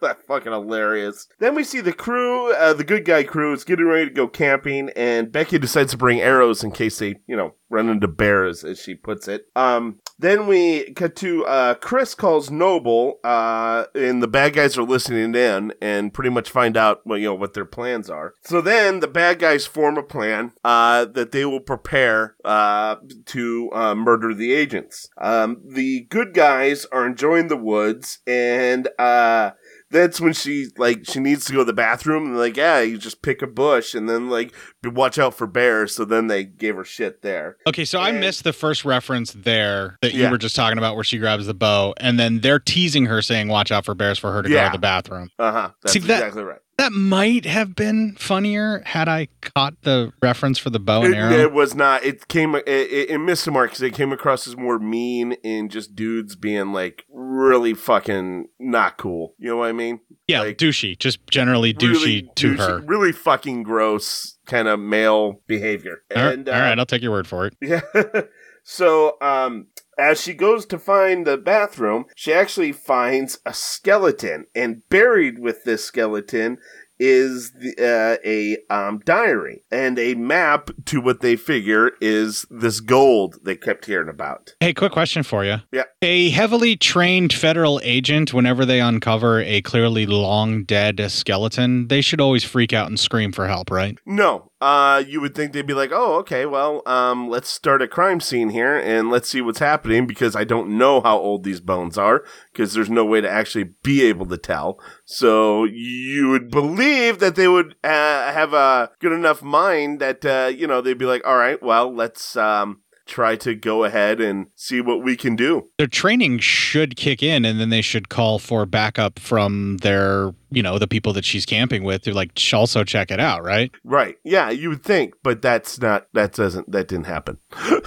That fucking hilarious. Then we see the crew, uh, the good guy crew is getting ready to go camping, and Becky decides to bring arrows in case they, you know, run into bears, as she puts it. Um, then we cut to uh, Chris calls Noble, uh, and the bad guys are listening in and pretty much find out, well, you know, what their plans are. So then the bad guys form a plan uh, that they will prepare uh, to uh, murder the agents. Um, the good guys are enjoying the woods, and uh, that's when she like she needs to go to the bathroom and like yeah you just pick a bush and then like watch out for bears so then they gave her shit there Okay, so I missed the first reference there that you Yeah. were just talking about where she grabs the bow and then they're teasing her saying watch out for bears for her to go to the bathroom. uh-huh that's See, that- exactly right That might have been funnier had I caught the reference for the bow and it, arrow. it was not it came it, it, it missed the mark because it came across as more mean and just dudes being like really fucking not cool you know what i mean yeah, douchey, just generally douchey really to douchey- her. really fucking gross kind of male behavior All right, and all uh, right, I'll take your word for it. Yeah. <laughs> so, um, as she goes to find the bathroom, she actually finds a skeleton, and buried with this skeleton is the, uh, a um, diary and a map to what they figure is this gold they kept hearing about. Hey, quick question for you. Yeah. A heavily trained federal agent, whenever they uncover a clearly long dead skeleton, they should always freak out and scream for help, right? No, uh, you would think they'd be like, oh, okay, well, um, let's start a crime scene here and let's see what's happening because I don't know how old these bones are because there's no way to actually be able to tell. So you would believe that they would uh, have a good enough mind that, uh, you know, they'd be like, all right, well, let's, um, try to go ahead and see what we can do. Their training should kick in and then they should call for backup from their, you know, the people that she's camping with to like also check it out, right? Right. Yeah, you would think, but that's not, that doesn't, that didn't happen. <laughs>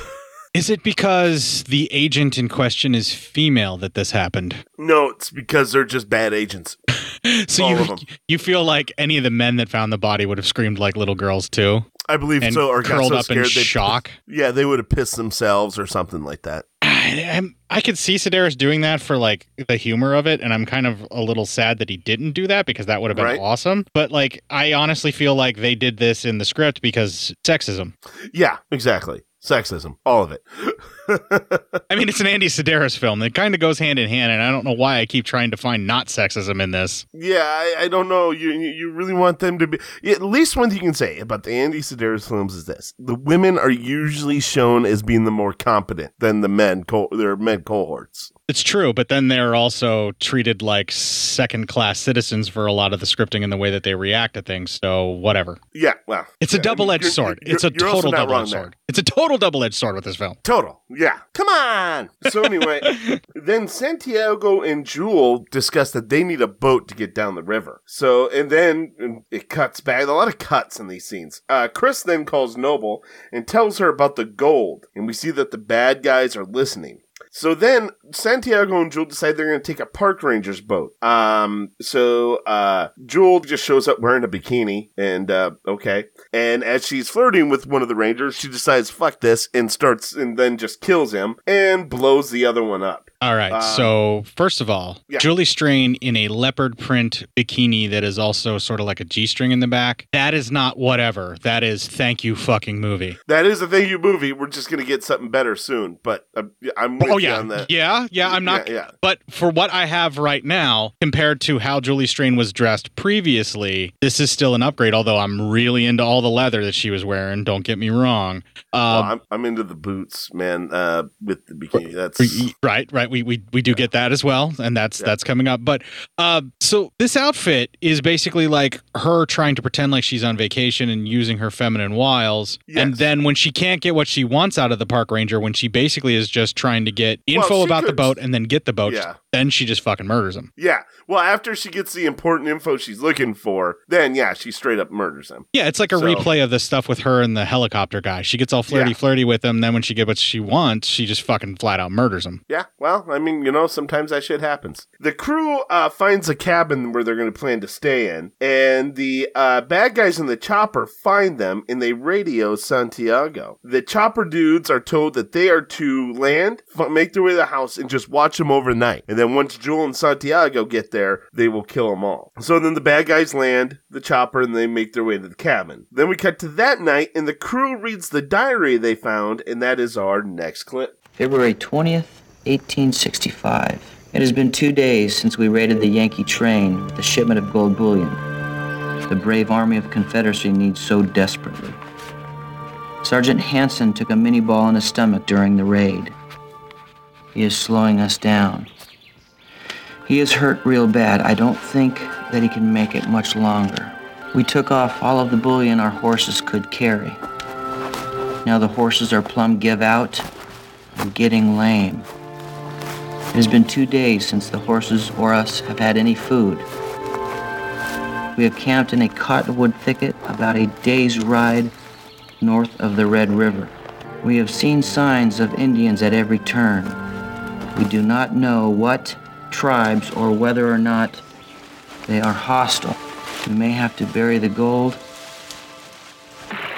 Is it because the agent in question is female that this happened? No, it's because they're just bad agents. <laughs> So All you you feel like any of the men that found the body would have screamed like little girls too? I believe so, or got curled so up in scared they'd- shock. Yeah, they would have pissed themselves or something like that. <sighs> I, I could see Sidaris doing that for like the humor of it, and I'm kind of a little sad that he didn't do that because that would have been Right. awesome. But like, I honestly feel like they did this in the script because sexism. Yeah, exactly. Sexism, all of it. <laughs> I mean, it's an Andy Sidaris film. It kind of goes hand in hand, and I don't know why I keep trying to find not sexism in this. Yeah, I, I don't know. You you really want them to be. At least one thing you can say about the Andy Sidaris films is this: the women are usually shown as being the more competent than the men. Co- their men cohorts. It's true, but then they're also treated like second class citizens for a lot of the scripting and the way that they react to things. So whatever. Yeah, well, It's a yeah, double edged you're- sword. you're- It's a you're also total not double wrong edged there. sword. It's a total double edged sword with this film. Total. Yeah. Come on. So anyway, <laughs> then Santiago and Jewel discuss that they need a boat to get down the river. So and then and it cuts back. A lot of cuts in these scenes. Uh, Chris then calls Noble and tells her about the gold, and we see that the bad guys are listening. So then Santiago and Jewel decide they're going to take a park ranger's boat. Um, so uh, Jewel just shows up wearing a bikini, and uh, okay. And as she's flirting with one of the rangers, she decides fuck this and starts and then just kills him and blows the other one up. All right. Um, so first of all, yeah. Julie Strain in a leopard print bikini that is also sort of like a G string in the back. That is not whatever. That is thank you fucking movie. That is a thank you movie. We're just going to get something better soon, but uh, I'm with oh yeah, on that. yeah, yeah. I'm not. Yeah, yeah. But for what I have right now, compared to how Julie Strain was dressed previously, this is still an upgrade. Although I'm really into all the leather that she was wearing. Don't get me wrong. Well, Um, I'm, I'm into the boots, man. Uh, with the bikini, that's right right we we, we do get that as well and that's that's coming up but uh so this outfit is basically like her trying to pretend like she's on vacation and using her feminine wiles and then when she can't get what she wants out of the park ranger when she basically is just trying to get info she about the boat and then get the boat Yeah. then she just fucking murders him Yeah. Well, after she gets the important info she's looking for, then yeah, she straight up murders him. yeah, it's like a So- replay of the stuff with her and the helicopter guy. She gets all flirty, Yeah. flirty with him. Then when she gets what she wants, she just fucking flat out murders him. Yeah, well, I mean, you know, sometimes that shit happens. The crew uh, finds a cabin where they're going to plan to stay in, and the uh, bad guys in the chopper find them and they radio Santiago. The chopper dudes are told that they are to land, make their way to the house, and just watch them overnight. And then once Jewel and Santiago get there, they will kill them all. So then the bad guys land the chopper and they make their way to the cabin. Then we cut to that night, and the crew reads the diary they found, and that is our next clip. February 20th, 1865. It has been two days since we raided the Yankee train with a shipment of gold bullion. The brave army of Confederacy needs so desperately. Sergeant Hanson took a minié ball in his stomach during the raid. He is slowing us down. He is hurt real bad. I don't think that he can make it much longer. We took off all of the bullion our horses could carry. Now the horses are plumb give out and getting lame. It has been two days since the horses or us have had any food. We have camped in a cottonwood thicket about a day's ride north of the Red River. We have seen signs of Indians at every turn. We do not know what tribes or whether or not they are hostile. We may have to bury the gold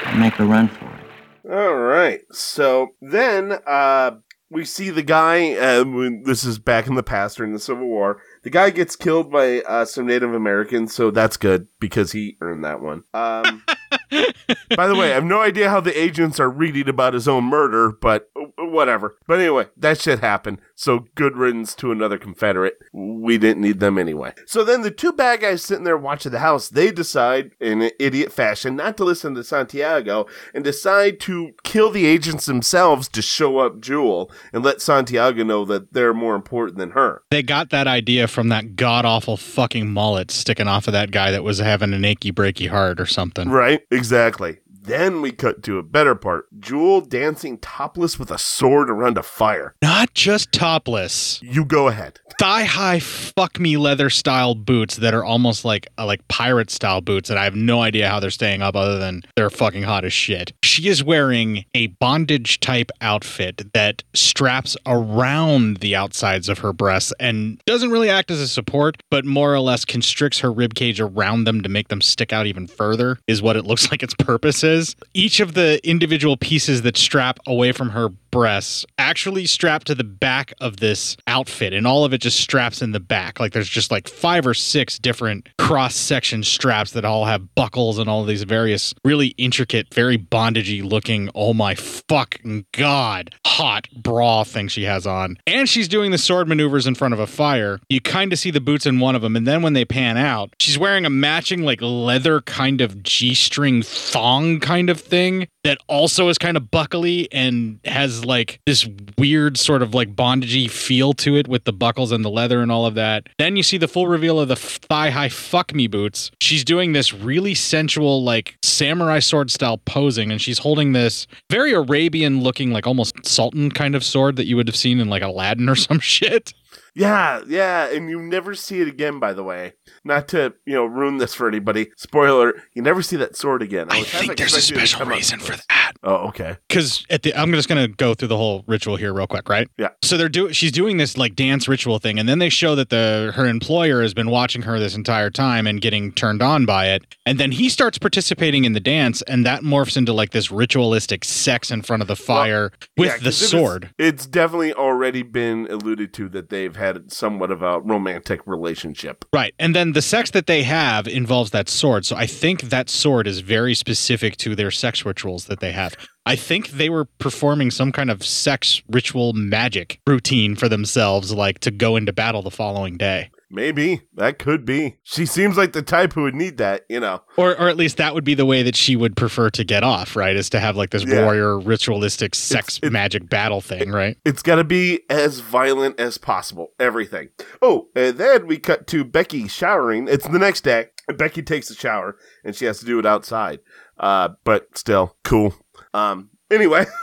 and make a run for it. All right. So then uh, we see the guy. Uh, this is back in the past during the Civil War. The guy gets killed by uh, some Native Americans, so that's good because he earned that one. Um, <laughs> by the way, I have no idea how the agents are reading about his own murder, but whatever. But anyway, that shit happened. So good riddance to another Confederate. We didn't need them anyway. So then the two bad guys sitting there watching the house, they decide in an idiot fashion not to listen to Santiago and decide to kill the agents themselves to show up Jewel and let Santiago know that they're more important than her. They got that idea from that god awful fucking mullet sticking off of that guy that was having an achy breaky heart or something. Right? Exactly. Then we cut to a better part. Jewel dancing topless with a sword around a fire. Not just topless. You go ahead. Thigh high fuck me leather style boots that are almost like uh, like pirate style boots that I have no idea how they're staying up other than they're fucking hot as shit. She is wearing a bondage type outfit that straps around the outsides of her breasts and doesn't really act as a support, but more or less constricts her rib cage around them to make them stick out even further is what it looks <laughs> like its purpose is. Each of the individual pieces that strap away from her breasts actually strap to the back of this outfit and all of it just straps in the back. Like there's just like five or six different cross section straps that all have buckles and all these various really intricate very bondagey looking oh my fucking god hot bra thing she has on. And she's doing the sword maneuvers in front of a fire. You kind of see the boots in one of them and then when they pan out she's wearing a matching like leather kind of g-string thong kind of thing that also is kind of buckly and has like this weird sort of like bondagey feel to it with the buckles and the leather and all of that. Then you see the full reveal of the thigh high fuck me boots. She's doing this really sensual like samurai sword style posing and she's holding this very Arabian looking like almost sultan kind of sword that you would have seen in like Aladdin or <laughs> some shit. Yeah, yeah, and you never see it again. By the way, not to you know ruin this for anybody. Spoiler: you never see that sword again. I, I think there's a special reason for that. Oh, okay. Because at the, I'm just gonna go through the whole ritual here real quick, right? Yeah. So they're doing, she's doing this like dance ritual thing, and then they show that the her employer has been watching her this entire time and getting turned on by it, and then he starts participating in the dance, and that morphs into like this ritualistic sex in front of the fire with Yeah, the 'cause it is- sword. it's definitely already been alluded to that they've had somewhat of a romantic relationship. Right. And then the sex that they have involves that sword. So I think that sword is very specific to their sex rituals that they have. I think they were performing some kind of sex ritual magic routine for themselves, like to go into battle the following day. Maybe that could be. She seems like the type who would need that. You know. Or, or at least that would be the way that she would prefer to get off, right? Is to have like this Yeah. warrior ritualistic sex magic battle thing, right? It's got to be as violent as possible. Everything. Oh, and then we cut to Becky showering. It's the next day. and Becky takes a shower and she has to do it outside. Uh, but still cool. Um. Anyway. <laughs>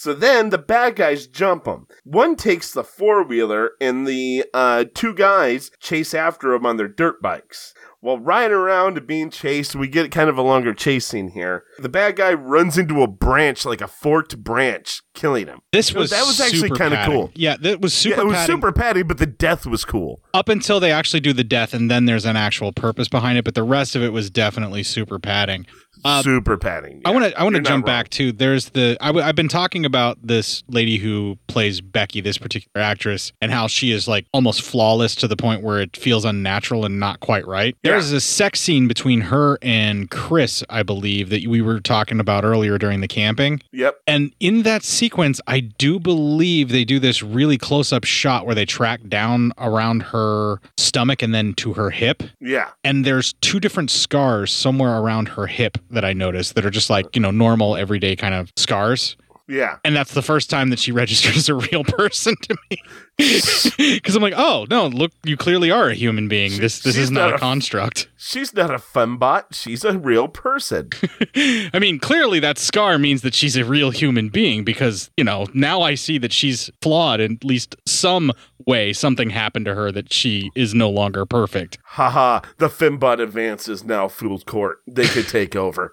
So then the bad guys jump them. One takes the four wheeler, and the uh, two guys chase after him on their dirt bikes. While riding around and being chased, we get kind of a longer chase scene here. The bad guy runs into a branch, like a forked branch, killing him. This was that was actually kind of cool. Yeah, that was super Yeah, it was padding. super patty, but the death was cool. up until they actually do the death and then there's an actual purpose behind it but the rest of it was definitely super padding Uh, super padding. I want to I want to jump back to there's the I w- I've been talking about this lady who plays Becky this particular actress and how she is like almost flawless to the point where it feels unnatural and not quite right. There's a sex scene between her and Chris I believe that we were talking about earlier during the camping. Yep. And in that sequence I do believe they do this really close up shot where they track down around her stomach and then to her hip Yeah. and there's two different scars somewhere around her hip that I noticed that are just like, you know, normal everyday kind of scars. Yeah. And that's the first time that she <laughs> registers as a real person to me. <laughs> Because I'm like, oh no, look, you clearly are a human being. This this is not, not a a- construct. She's not a fembot. She's a real person. <laughs> I mean, clearly that scar means that she's a real human being because, you know, now I see that she's flawed in at least some way. Something happened to her that she is no longer perfect. Haha, the fembot advance is now fool's court. They could take over.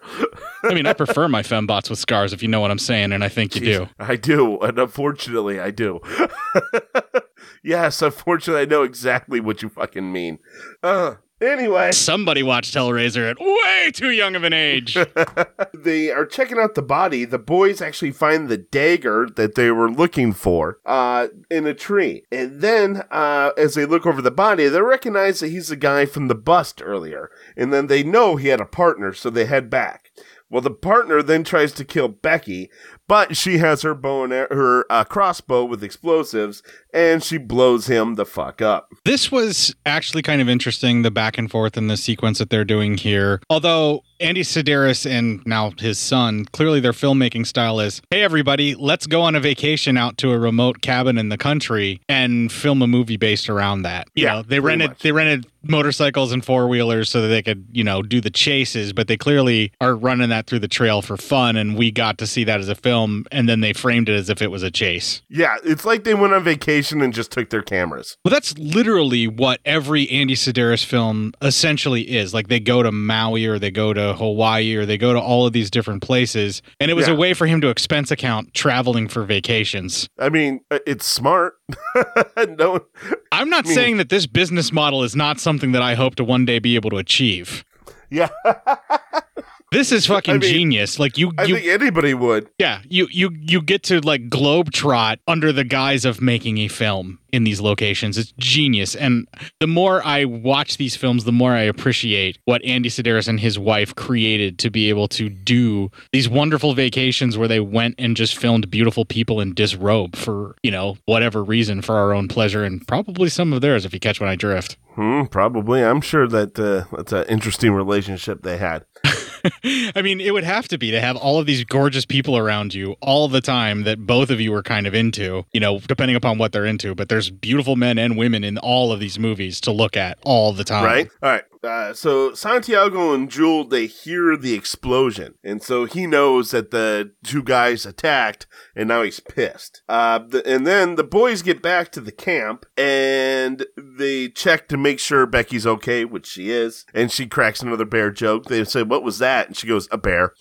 I mean, I prefer my fembots with scars if you know what I'm saying, and I think you do. I do, and unfortunately, I do. <laughs> yes, unfortunately, I know exactly what you fucking mean. Uh, anyway, Somebody watched Hellraiser at way too young of an age. <laughs> they are checking out the body. The boys actually find the dagger that they were looking for uh, in a tree. And then, uh, as they look over the body, they recognize that he's the guy from the bust earlier. And then they know he had a partner, so they head back. Well, the partner then tries to kill Becky, but she has her bow and her uh, crossbow with explosives, and she blows him the fuck up. This was actually kind of interesting, the back and forth in the sequence that they're doing here. Although Andy Sidaris and now his son, clearly their filmmaking style is hey, everybody, let's go on a vacation out to a remote cabin in the country and film a movie based around that. You Yeah, know, they rented they rented motorcycles and four wheelers so that they could, you know, do the chases, but they clearly are running that through the trail for fun and we got to see that as a film and then they framed it as if it was a chase. Yeah, it's like they went on vacation and just took their cameras. Well, that's literally what every Andy Sidaris film essentially is. Like they go to Maui or they go to Hawaii or they go to all of these different places. And it was Yeah. a way for him to expense account traveling for vacations. I mean, uh, it's smart. <laughs> no, I'm not I mean- saying that this business model is not something that I hope to one day be able to achieve. yeah, <laughs> This is <laughs> fucking I mean, genius. Like you, I you think anybody would. Yeah, you you you get to like globetrot under the guise of making a film in these locations. It's genius. And the more I watch these films, the more I appreciate what Andy Sidaris and his wife created to be able to do these wonderful vacations where they went and just filmed beautiful people in disrobe for, you know, whatever reason for our own pleasure and probably some of theirs if you catch when I drift. Hmm, probably. I'm sure that uh, that's an interesting relationship they had. <laughs> <laughs> I mean, it would have to be to have all of these gorgeous people around you all the time that both of you are kind of into, you know, depending upon what they're into. But there's beautiful men and women in all of these movies to look at all the time. Right? All right. Uh, so Santiago and Jewel, they hear the explosion. And so he knows that the two guys attacked and now he's pissed. Uh, the, and then the boys get back to the camp and they check to make sure Becky's okay, which she is. And she cracks another bear joke. They say, what was that? And she goes, a bear.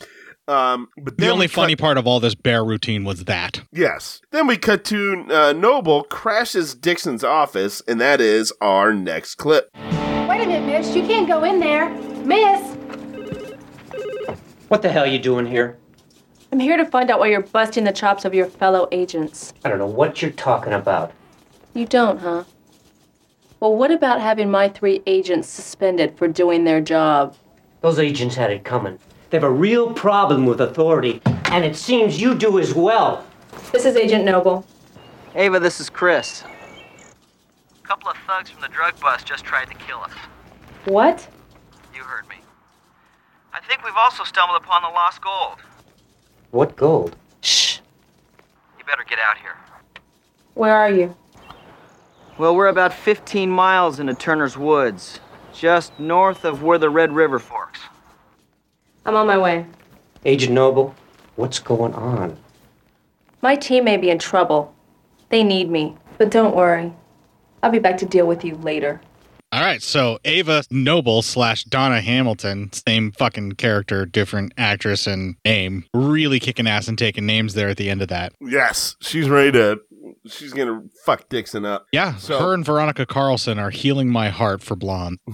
Um, but The only cut- funny part of all this bear routine was that. Yes. Then we cut to uh, Noble crashes Dixon's office, and that is our next clip. Wait a minute, miss. You can't go in there. Miss! What the hell are you doing here? I'm here to find out why you're busting the chops of your fellow agents. I don't know what you're talking about. You don't, huh? Well, what about having my three agents suspended for doing their job? Those agents had it coming. They have a real problem with authority, and it seems you do as well. This is Agent Noble. Ava, this is Chris. A couple of thugs from the drug bust just tried to kill us. What? You heard me. I think we've also stumbled upon the lost gold. What gold? Shh. You better get out here. Where are you? Well, we're about 15 miles into Turner's Woods, just north of where the Red River forks. I'm on my way. Agent Noble, what's going on? My team may be in trouble. They need me. But don't worry. I'll be back to deal with you later. All right, so Ava Noble slash Donna Hamilton, same fucking character, different actress and name, really kicking ass and taking names there at the end of that. Yes, she's ready to. She's gonna fuck Dixon up. Yeah, So- her and Veronica Carlson are healing my heart for blonde. <laughs>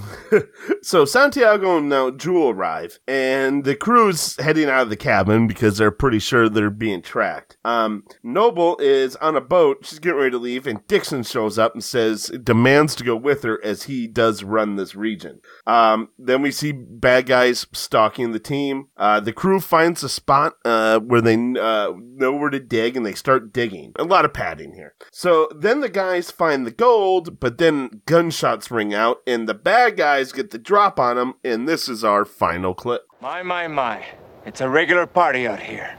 So Santiago and now Jewel arrive, and the crew's heading out of the cabin because they're pretty sure they're being tracked. Um, Noble is on a boat; she's getting ready to leave, and Dixon shows up and says demands to go with her as he does run this region. Um, then we see bad guys stalking the team. Uh, the crew finds a spot uh, where they uh, know where to dig, and they start digging. A lot of padding here. So then the guys find the gold, but then gunshots ring out, and the bad guys get the drop on them. And this is our final clip. My, my, my. It's a regular party out here.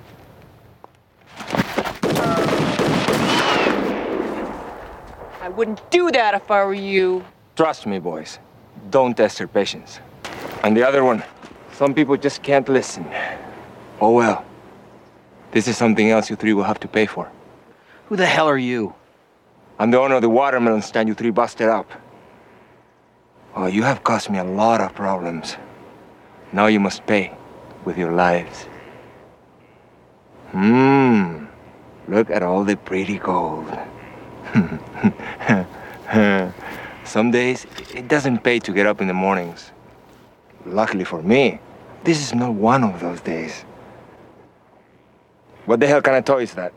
I wouldn't do that if I were you. Trust me, boys. Don't test your patience. And the other one, some people just can't listen. Oh well. This is something else you three will have to pay for. Who the hell are you? I'm the owner of the watermelon stand you three busted up. Oh, you have caused me a lot of problems. Now you must pay with your lives. Mmm. Look at all the pretty gold. <laughs> Some days it doesn't pay to get up in the mornings. Luckily for me, this is not one of those days. What the hell kind of toy is that?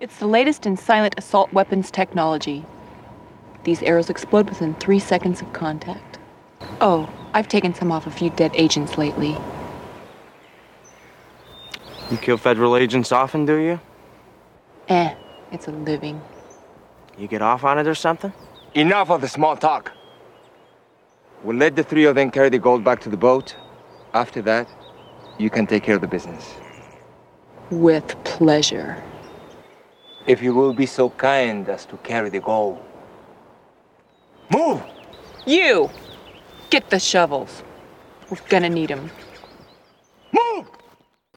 It's the latest in silent assault weapons technology. These arrows explode within three seconds of contact. Oh, I've taken some off a few dead agents lately. You kill federal agents often, do you? Eh, it's a living. You get off on it or something? Enough of the small talk. We'll let the three of them carry the gold back to the boat. After that, you can take care of the business. With pleasure. If you will be so kind as to carry the gold. Move! You! Get the shovels. We're gonna need them.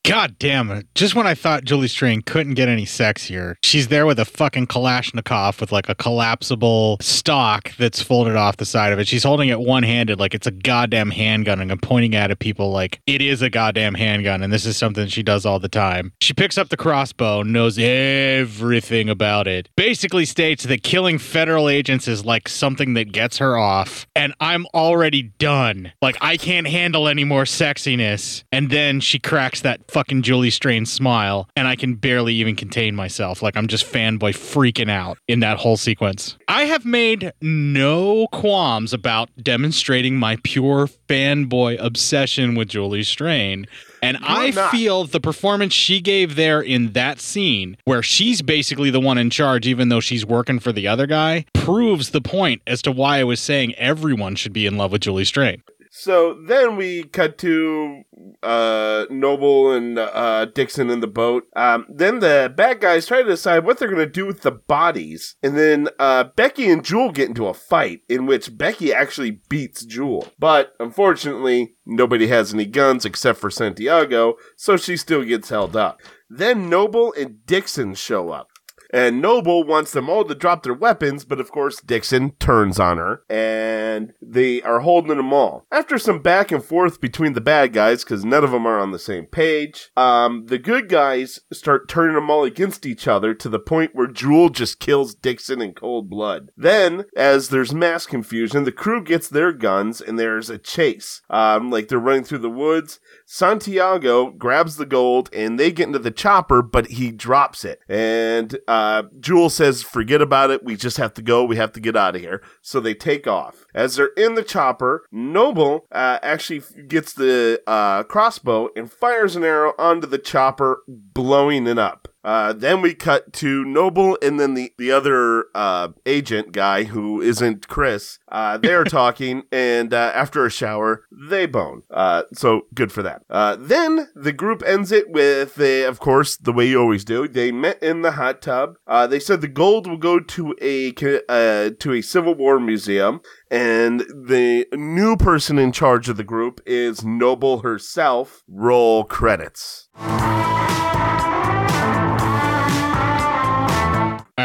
God damn it. Just when I thought Julie Strain couldn't get any sexier, she's there with a fucking Kalashnikov with like a collapsible stock that's folded off the side of it. She's holding it one handed like it's a goddamn handgun and I'm pointing at it at people like it is a goddamn handgun and this is something she does all the time. She picks up the crossbow, knows everything about it, basically states that killing federal agents is like something that gets her off and I'm already done. Like I can't handle any more sexiness. And then she cracks that fucking Julie Strain smile, and I can barely even contain myself. Like I'm just fanboy freaking out in that whole sequence. I have made no qualms about demonstrating my pure fanboy obsession with Julie Strain. And I not. feel the performance she gave there in that scene, where she's basically the one in charge, even though she's working for the other guy, proves the point as to why I was saying everyone should be in love with Julie Strain. So then we cut to uh, Noble and uh, Dixon in the boat. Um, then the bad guys try to decide what they're going to do with the bodies. And then uh, Becky and Jewel get into a fight in which Becky actually beats Jewel. But unfortunately, nobody has any guns except for Santiago, so she still gets held up. Then Noble and Dixon show up. And Noble wants them all to drop their weapons, but of course Dixon turns on her, and they are holding them all. After some back and forth between the bad guys, because none of them are on the same page, um, the good guys start turning them all against each other to the point where Jewel just kills Dixon in cold blood. Then, as there's mass confusion, the crew gets their guns and there's a chase. Um, like they're running through the woods. Santiago grabs the gold and they get into the chopper, but he drops it. And uh, Jewel says, Forget about it. We just have to go. We have to get out of here. So they take off. As they're in the chopper, Noble uh, actually gets the uh, crossbow and fires an arrow onto the chopper, blowing it up. Uh, then we cut to Noble and then the, the other uh, agent guy who isn't Chris. Uh, they're <laughs> talking, and uh, after a shower, they bone. Uh, so good for that. Uh, then the group ends it with, uh, of course, the way you always do. They met in the hot tub. Uh, they said the gold will go to a uh, to a Civil War museum, and the new person in charge of the group is Noble herself. Roll credits.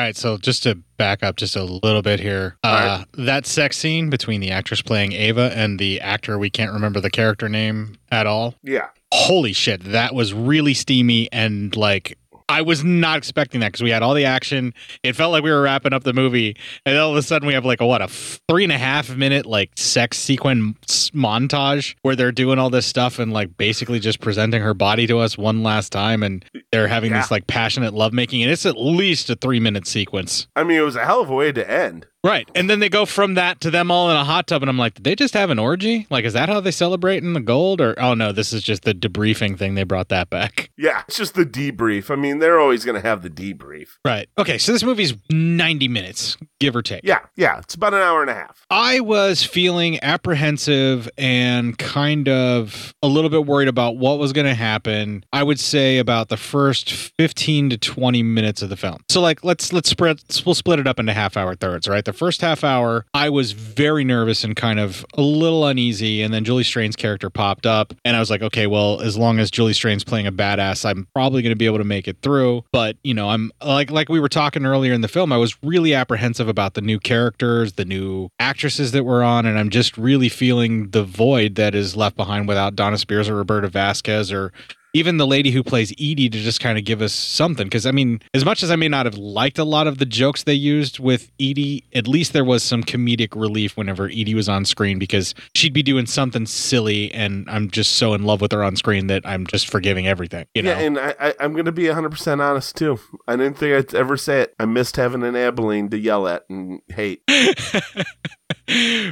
Right, so just to back up just a little bit here, uh, that sex scene between the actress playing Ava and the actor we can't remember the character name at all. Yeah. Holy shit, that was really steamy and like I was not expecting that because we had all the action. It felt like we were wrapping up the movie, and all of a sudden we have like a what a f- three and a half minute like sex sequence montage where they're doing all this stuff and like basically just presenting her body to us one last time, and they're having this like passionate lovemaking, and it's at least a three minute sequence. I mean, it was a hell of a way to end. Right. And then they go from that to them all in a hot tub. And I'm like, did they just have an orgy? Like, is that how they celebrate in the gold? Or, oh no, this is just the debriefing thing. They brought that back. Yeah, it's just the debrief. I mean, they're always going to have the debrief. Right. Okay. So this movie's 90 minutes, give or take. Yeah, yeah. It's about an hour and a half. I was feeling apprehensive and kind of a little bit worried about what was going to happen. I would say about the first 15 to 20 minutes of the film. So like let's let's spread we'll split it up into half hour thirds, right? The first half hour I was very nervous and kind of a little uneasy and then Julie Strain's character popped up and I was like, okay, well, as long as Julie Strain's playing a badass, I'm probably going to be able to make it through, but you know, I'm like like we were talking earlier in the film, I was really apprehensive about the new characters, the new actresses that were on, and I'm just really feeling the void that is left behind without Donna Spears or Roberta Vasquez or even the lady who plays Edie to just kind of give us something. Because I mean, as much as I may not have liked a lot of the jokes they used with Edie, at least there was some comedic relief whenever Edie was on screen because she'd be doing something silly, and I'm just so in love with her on screen that I'm just forgiving everything. You know? Yeah, and I, I, I'm going to be 100% honest too. I didn't think I'd ever say it. I missed having an Abilene to yell at and hate. <laughs> <laughs>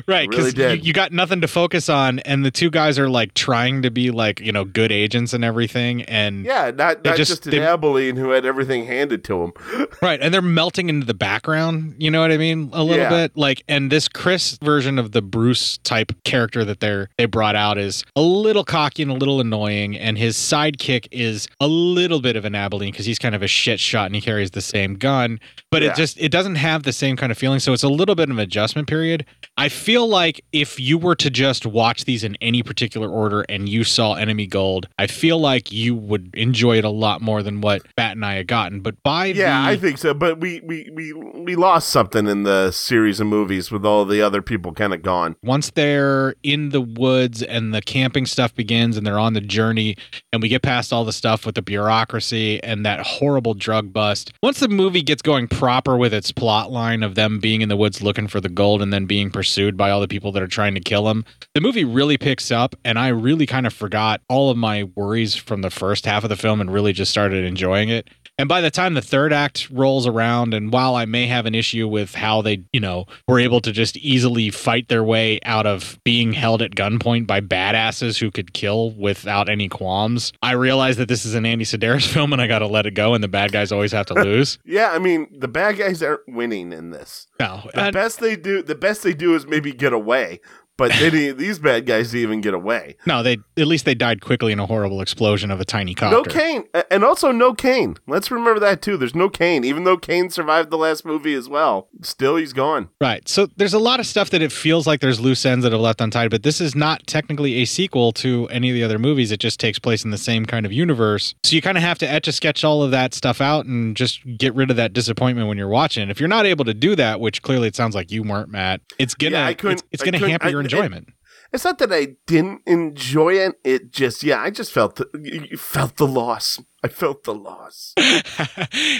right because did. you, you got nothing to focus on and the two guys are like trying to be like you know good agents and everything and Yeah, not, not just, an they- Abilene who had everything handed to him. <laughs> right and they're melting into the background you know what i mean a little Yeah. bit like and this chris version of the bruce type character that they're they brought out is a little cocky and a little annoying and his sidekick is a little bit of an abilene because he's kind of a shit shot and he carries the same gun but Yeah. it just it doesn't have the same kind of feeling so it's a little bit of an adjustment period i feel like if you were to just watch these in any particular order and you saw enemy gold i feel like you would enjoy it a lot more than what bat and i had gotten but by Yeah, the I think so. But we, we, we, we lost something in the series of movies with all the other people kind of gone. once they're in the woods and the camping stuff begins and they're on the journey and we get past all the stuff with the bureaucracy and that horrible drug bust once the movie gets going proper with its plot line of them being in the woods looking for the gold and then being pursued by all the people that are trying to kill him. the movie really picks up and i really kind of forgot all of my worries from the first half of the film and really just started enjoying it and by the time the third act rolls around, and while I may have an issue with how they, you know, were able to just easily fight their way out of being held at gunpoint by badasses who could kill without any qualms, I realize that this is an Andy Sidaris <laughs> film and I got to let it go, and the bad guys always have to <laughs> lose. Yeah, I mean the bad guys aren't winning in this. No, The best they do, the best they do is maybe get away. But they didn't, these bad guys didn't even get away. No, they at least they died quickly in a horrible explosion of a tiny copter. No Kane, and also no Kane. Let's remember that too. There's no Kane, even though Kane survived the last movie as well. Still, he's gone. Right. So there's a lot of stuff that it feels like there's loose ends that have left untied, but this is not technically a sequel to any of the other movies. It just takes place in the same kind of universe. So you kind of have to etch a sketch all of that stuff out and just get rid of that disappointment when you're watching. If you're not able to do that, which clearly it sounds like you weren't, Matt, it's gonna Yeah, it's, it's gonna hamper I- your it- enjoyment. It's not that I didn't enjoy it. It just, yeah, I just felt the, you- you felt the loss. I felt the loss. <laughs>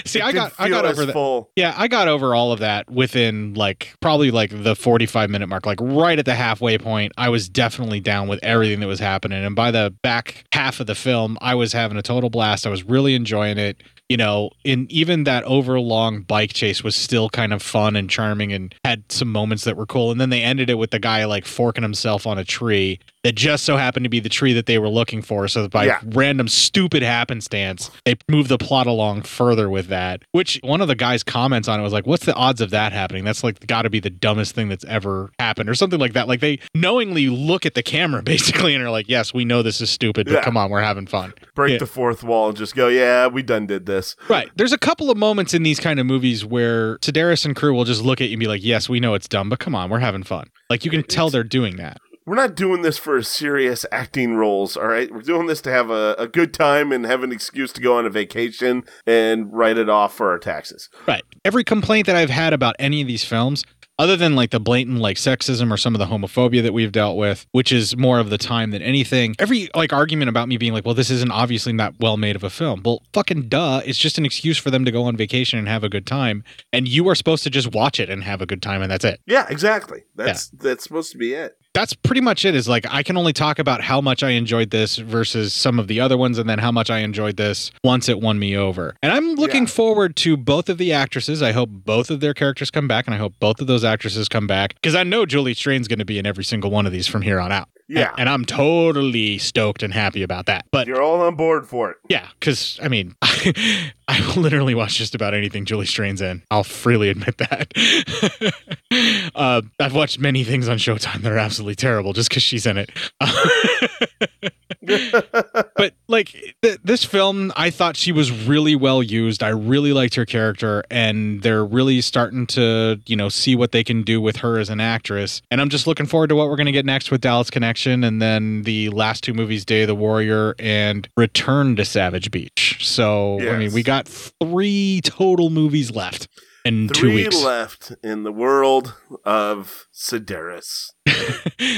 See, It I got I got over that. full. Yeah, I got over all of that within like probably like the 45 minute mark, like right at the halfway point. I was definitely down with everything that was happening, and by the back half of the film, I was having a total blast. I was really enjoying it. You know, in even that overlong bike chase was still kind of fun and charming, and had some moments that were cool. And then they ended it with the guy like forking himself on a tree that just so happened to be the tree that they were looking for. So by Yeah. random stupid happenstance, they move the plot along further with that. Which one of the guys' comments on it was like, "What's the odds of that happening? That's like got to be the dumbest thing that's ever happened," or something like that. Like they knowingly look at the camera <laughs> basically and are like, "Yes, we know this is stupid, but Yeah. come on, we're having fun." Break Yeah. the fourth wall and just go, yeah, we done did this. Right. There's a couple of moments in these kind of movies where Sidaris and crew will just look at you and be like, "Yes, we know it's dumb, but come on, we're having fun." Like you can tell they're doing that. We're not doing this for serious acting roles, all right? We're doing this to have a, a good time and have an excuse to go on a vacation and write it off for our taxes. Right. Every complaint that I've had about any of these films, other than like the blatant like sexism or some of the homophobia that we've dealt with, which is more of the time than anything, every like argument about me being like, well, this isn't obviously not well made of a film. Well, fucking duh. It's just an excuse for them to go on vacation and have a good time. And you are supposed to just watch it and have a good time, and that's it. Yeah, exactly. That's that's supposed to be it. That's pretty much it is like i can only talk about how much i enjoyed this versus some of the other ones and then how much i enjoyed this once it won me over. And i'm looking forward to both of the actresses. I hope both of their characters come back and i hope both of those actresses come back because i know julie strain's going to be in every single one of these from here on out Yeah. and, and i'm totally stoked and happy about that but You're all on board for it. yeah because i mean <laughs> i literally watch just about anything julie strain's in i'll freely admit that <laughs> uh, i've watched many things on showtime that are absolutely terrible just because she's in it <laughs> <laughs> but like th- this film i thought she was really well used. I really liked her character and they're really starting to you know see what they can do with her as an actress. And i'm just looking forward to what we're going to get next with dallas connection and then the last two movies day of the warrior and return to savage beach. So i mean we got three total movies left in two Three weeks left in the world of Sidaris. <laughs>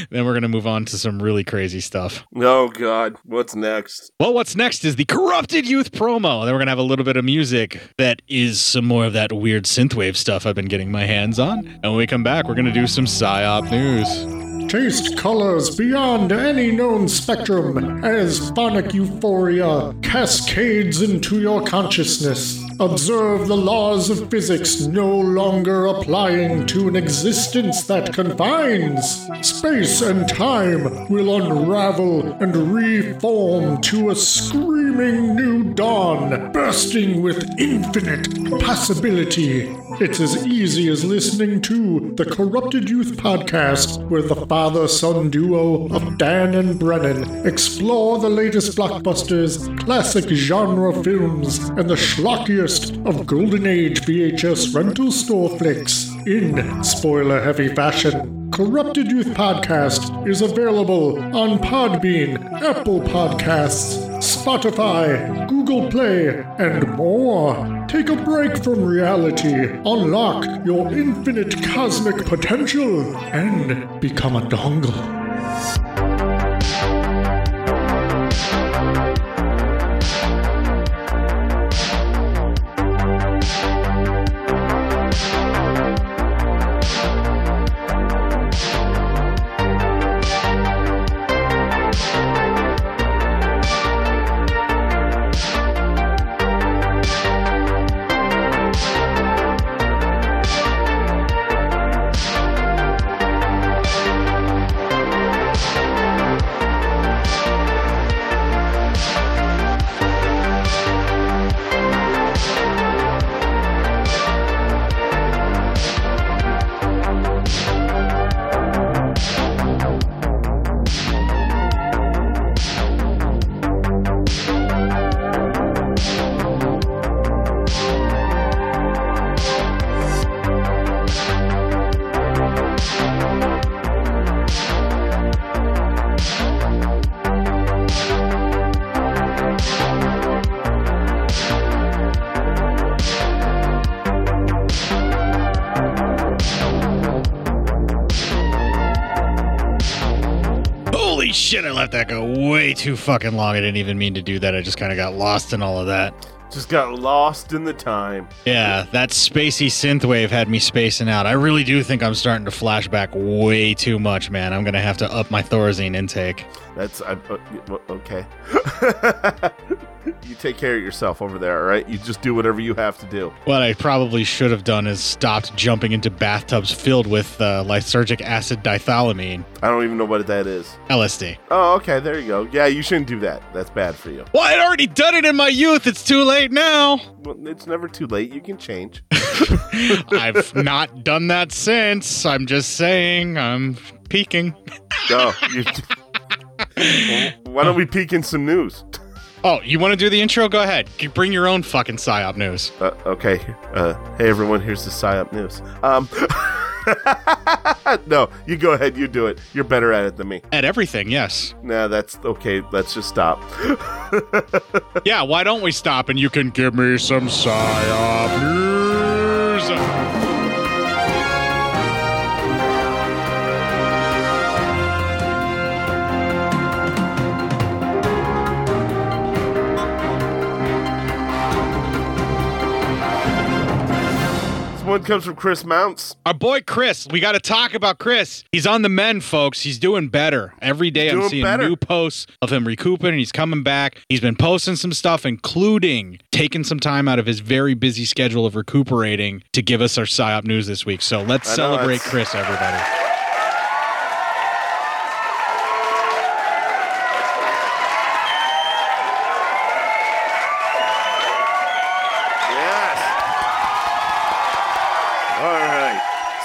then we're going to move on to some really crazy stuff Oh God, what's next? Well, what's next is the Corrupted Youth promo. Then we're going to have a little bit of music that is some more of that weird synthwave stuff I've been getting my hands on. And when we come back, we're going to do some PSYOP news. Taste colors beyond any known spectrum as phonic euphoria cascades into your consciousness. Observe the laws of physics no longer applying to an existence that confines. Space and time will unravel and reform to a screaming new dawn, bursting with infinite possibility. It's as easy as listening to the Corrupted Youth podcast, where the father son duo of Dan and Brennan explore the latest blockbusters, classic genre films, and the schlockiest of Golden Age VHS rental store flicks in spoiler heavy fashion. Corrupted Youth Podcast is available on Podbean, Apple Podcasts, Spotify, Google Play, and more. Take a break from reality, unlock your infinite cosmic potential, and become a dongle. Too fucking long. I didn't even mean to do that. I just kind of got lost in all of that. Just got lost in the time. Yeah, that spacey synthwave had me spacing out. I really do think I'm starting to flashback way too much, man. I'm gonna have to up my Thorazine intake. That's I, uh, okay. <laughs> you take care of yourself over there, all right? You just do whatever you have to do. What I probably should have done is stopped jumping into bathtubs filled with uh, lysergic acid dithylamine, I don't even know what that is. LSD. Oh, okay, there you go. Yeah, you shouldn't do that. That's bad for you. Well, I'd already done it in my youth. It's too late now. Well, it's never too late. You can change. <laughs> I've not done that since. I'm just saying, I'm peeking. Oh, you, <laughs> why don't we peek in some news? <laughs> Oh, you want to do the intro? Go ahead. You Bring your own fucking psyop news. Uh, okay. Uh, hey everyone, here's the psyop news. Um, <laughs> no, you go ahead. You do it. You're better at it than me. At everything, yes. Nah, that's okay. Let's just stop. <laughs> Yeah, why don't we stop and you can give me some psyop news? One comes from Chris Mounts. Our boy Chris, we got to talk about Chris. He's on the mend, folks. He's doing better. Every day I'm seeing better. new posts of him recouping and he's coming back. He's been posting some stuff, including taking some time out of his very busy schedule of recuperating to give us our PSYOP news this week. So let's I celebrate it's- Chris, everybody.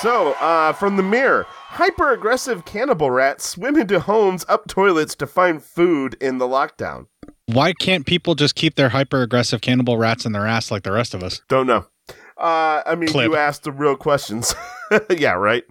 So, uh, from the mirror, hyper aggressive cannibal rats swim into homes up toilets to find food in the lockdown. Why can't people just keep their hyper aggressive cannibal rats in their ass like the rest of us? Don't know. Uh, I mean, Clip. you asked the real questions. <laughs> yeah, right.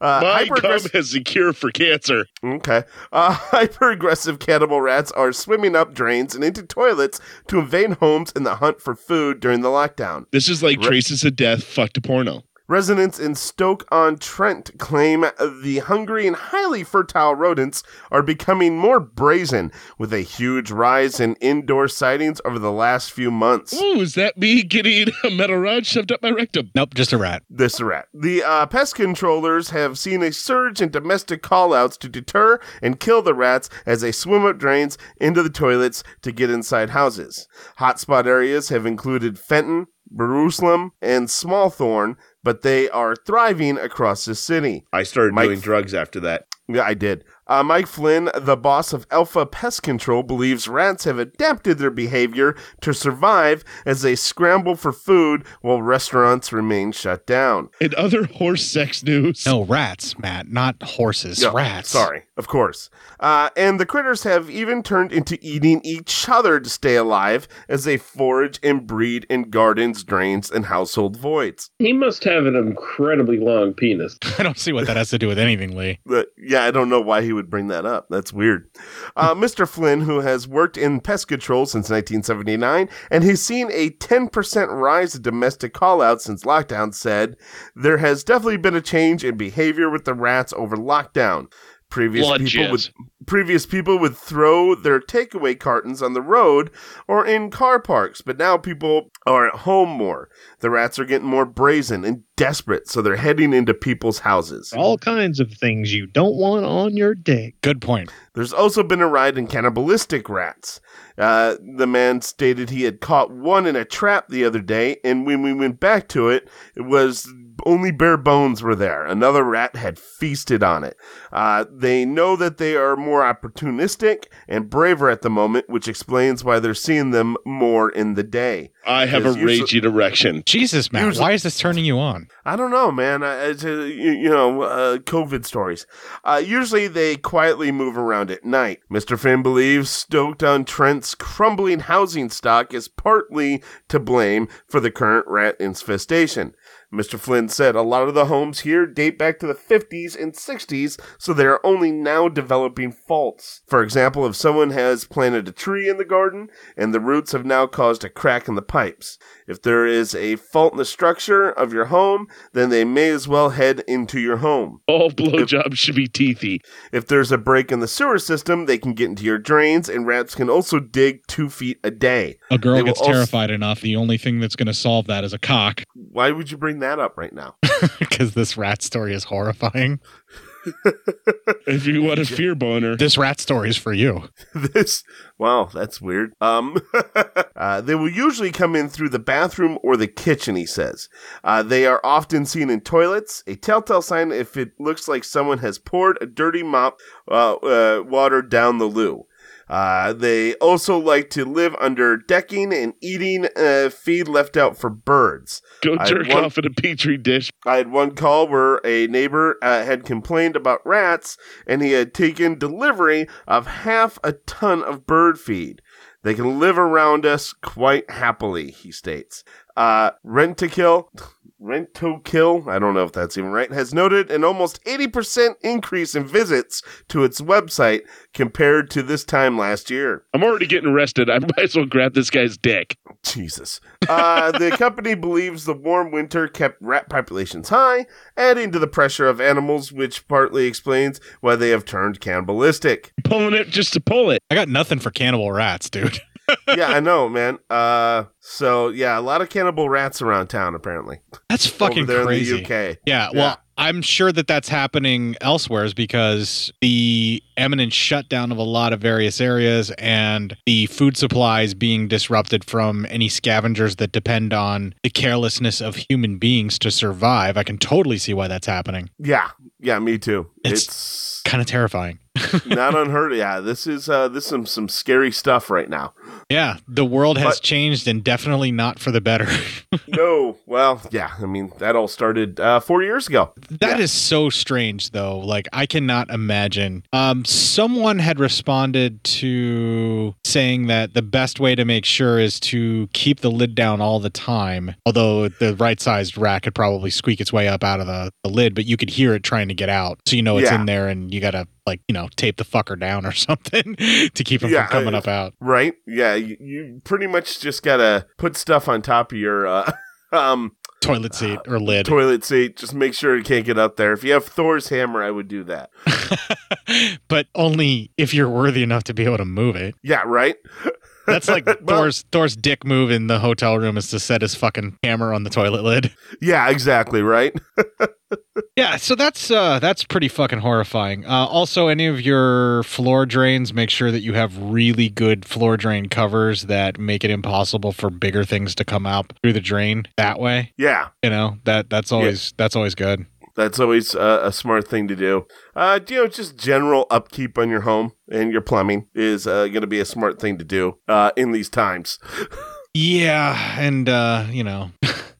Uh, My hyper gum aggressive. has a cure for cancer. Okay. Uh, <laughs> hyper aggressive cannibal rats are swimming up drains and into toilets to invade homes in the hunt for food during the lockdown. This is like Re- traces of death fucked a porno. Residents in Stoke on Trent claim the hungry and highly fertile rodents are becoming more brazen, with a huge rise in indoor sightings over the last few months. Ooh, is that me getting <laughs> a metal rod shoved up my rectum? Nope, just a rat. This rat. The uh, pest controllers have seen a surge in domestic callouts to deter and kill the rats as they swim up drains into the toilets to get inside houses. Hotspot areas have included Fenton, Jerusalem, and Smallthorne, but they are thriving across the city. I started Mike- doing drugs after that. Yeah, I did. Uh, Mike Flynn, the boss of Alpha Pest Control, believes rats have adapted their behavior to survive as they scramble for food while restaurants remain shut down. In other horse sex news, No, rats, Matt, not horses. Yeah, rats. Sorry, of course. Uh, and the critters have even turned into eating each other to stay alive as they forage and breed in gardens, drains, and household voids. he must have an incredibly long penis. <laughs> I don't see what that has to do with anything, Lee. But, yeah, I don't know why he would bring that up. That's weird. Uh, <laughs> Mr. Flynn, who has worked in pest control since 1979 and has seen a 10% rise in domestic callouts since lockdown, said there has definitely been a change in behavior with the rats over lockdown. Previous Blood people would previous people would throw their takeaway cartons on the road or in car parks, but now people are at home more. The rats are getting more brazen and desperate, so they're heading into people's houses. All kinds of things you don't want on your dick. Good point. There's also been a rise in cannibalistic rats. Uh, the man stated he had caught one in a trap the other day, and when we went back to it, it was only bare bones were there. Another rat had feasted on it. Uh, they know that they are more opportunistic and braver at the moment, which explains why they're seeing them more in the day. I have a Because usually- raging erection. Jesus, man, Usually- why is this turning you on? I don't know, man. I, it's, uh, you, you know, uh, COVID stories. Uh, usually they quietly move around at night. Mr. Finn believes Stoke on Trent's crumbling housing stock is partly to blame for the current rat infestation. Mr. Flynn said a lot of the homes here date back to the 50s and 60s, so they are only now developing faults. For example, if someone has planted a tree in the garden and the roots have now caused a crack in the pipes. If there is a fault in the structure of your home, then they may as well head into your home. All blowjobs should be teethy. If there's a break in the sewer system, they can get into your drains, and rats can also dig two feet a day. A girl They gets also- terrified enough. The only thing that's going to solve that is a cock, Why would you bring that up right now? <laughs> because this rat story is horrifying. <laughs> If you want a fear boner, This rat story is for you. <laughs> this wow that's weird um uh, they will usually come in through the bathroom or the kitchen he says uh, they are often seen in toilets a telltale sign if it looks like someone has poured a dirty mop uh, uh, water down the loo uh, they also like to live under decking and eating uh, feed left out for birds. go jerk one- off in a petri dish. I had one call where a neighbor uh, had complained about rats and he had taken delivery of half a ton of bird feed. They can live around us quite happily, he states. Uh, Rentokil, <sighs> Rentokil, I don't know if that's even right, has noted an almost 80% increase in visits to its website compared to this time last year. I'm already getting arrested. I <laughs> might as well grab this guy's dick. Jesus. Uh, the company believes the warm winter kept rat populations high, adding to the pressure of animals, which partly explains why they have turned cannibalistic. Pulling it just to pull it. I got nothing for cannibal rats, dude. <laughs> yeah, I know, man. Uh, so yeah, a lot of cannibal rats around town, apparently. That's fucking crazy. in the UK. Yeah, well, I'm sure that that's happening elsewhere is because the imminent shutdown of a lot of various areas and the food supplies being disrupted from any scavengers that depend on the carelessness of human beings to survive. I can totally see why that's happening. Yeah, yeah, me too. It's, It's, kind of terrifying. Not unheard. of. Yeah, this is uh, this is some some scary stuff right now. Yeah, the world has But- changed and definitely not for the better. <laughs> no, well, yeah. I mean, that all started uh, four years ago. That is so strange though. Like I cannot imagine. Um someone had responded to saying that the best way to make sure is to keep the lid down all the time. Although the right sized rack could probably squeak its way up out of the, the lid, but you could hear it trying to get out. So you know it's Yeah. in there and you gotta like, you know, tape the fucker down or <laughs> something to keep him Yeah, from coming uh, up out. Right? Yeah, you, you pretty much just gotta put stuff on top of your uh, <laughs> um Toilet seat or lid. toilet seat. Just make sure it can't get up there. If you have Thor's hammer, I would do that. <laughs> but only if you're worthy enough to be able to move it. Yeah, right. That's like <laughs> Thor's Thor's dick move in the hotel room is to set his fucking hammer on the toilet lid. Yeah, exactly. Right. <laughs> Yeah, so that's uh that's pretty fucking horrifying. Uh also any of your floor drains, make sure that you have really good floor drain covers that make it impossible for bigger things to come out through the drain that way. Yeah. You know, that that's always that's always good. That's always uh, a smart thing to do. Uh, you know, just general upkeep on your home and your plumbing is uh, going to be a smart thing to do uh, in these times. Yeah, and uh, you know,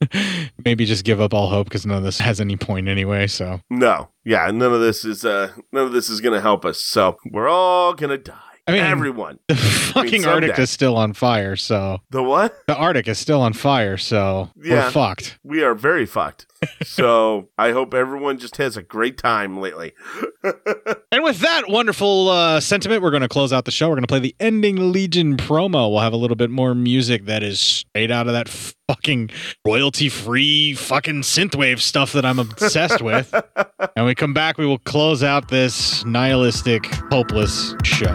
<laughs> maybe just give up all hope because none of this has any point anyway, so No, yeah, none of this is uh, none of this is going to help us. So we're all going to die. I mean, everyone. the fucking Arctic is still on fire, so The what? the Arctic is still on fire, so Yeah. we're fucked. We are very fucked. <laughs> so I hope everyone just has a great time lately. <laughs> And with that wonderful uh, sentiment, we're going to close out the show. We're going to play the ending Legion promo. We'll have a little bit more music that is straight out of that fucking royalty free fucking synthwave stuff that I'm obsessed with. <laughs> And we come back, we will close out this nihilistic, hopeless show.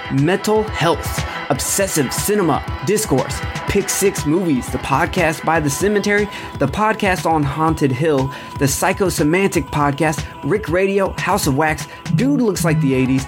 Mental Health, Obsessive Cinema, Discourse, Pick Six Movies, the podcast by The Cemetery, the podcast on Haunted Hill, the Psychosemantic podcast, Rick Radio, House of Wax, Dude Looks Like the 80s,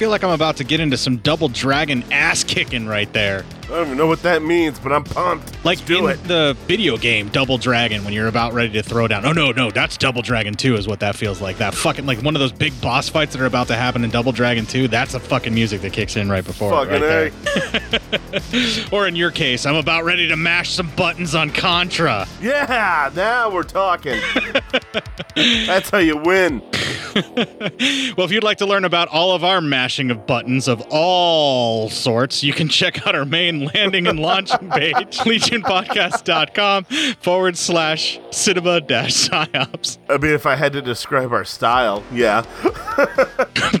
Feel like I'm about to get into some double dragon ass kicking right there. I don't even know what that means, but I'm pumped. Like Let's do in it. the video game Double Dragon when you're about ready to throw down. Oh no, no, that's Double Dragon 2 is what that feels like. That fucking like one of those big boss fights that are about to happen in Double Dragon 2. That's the fucking music that kicks in right before Fucking right there. <laughs> or in your case, I'm about ready to mash some buttons on Contra. Yeah, now we're talking. That's how you win. <laughs> Well, if you'd like to learn about all of our mashing of buttons of all sorts, you can check out our main <laughs> landing and launching page, <laughs> legionpodcast.com forward slash cinema dash psyops. I mean, if I had to describe our style, yeah.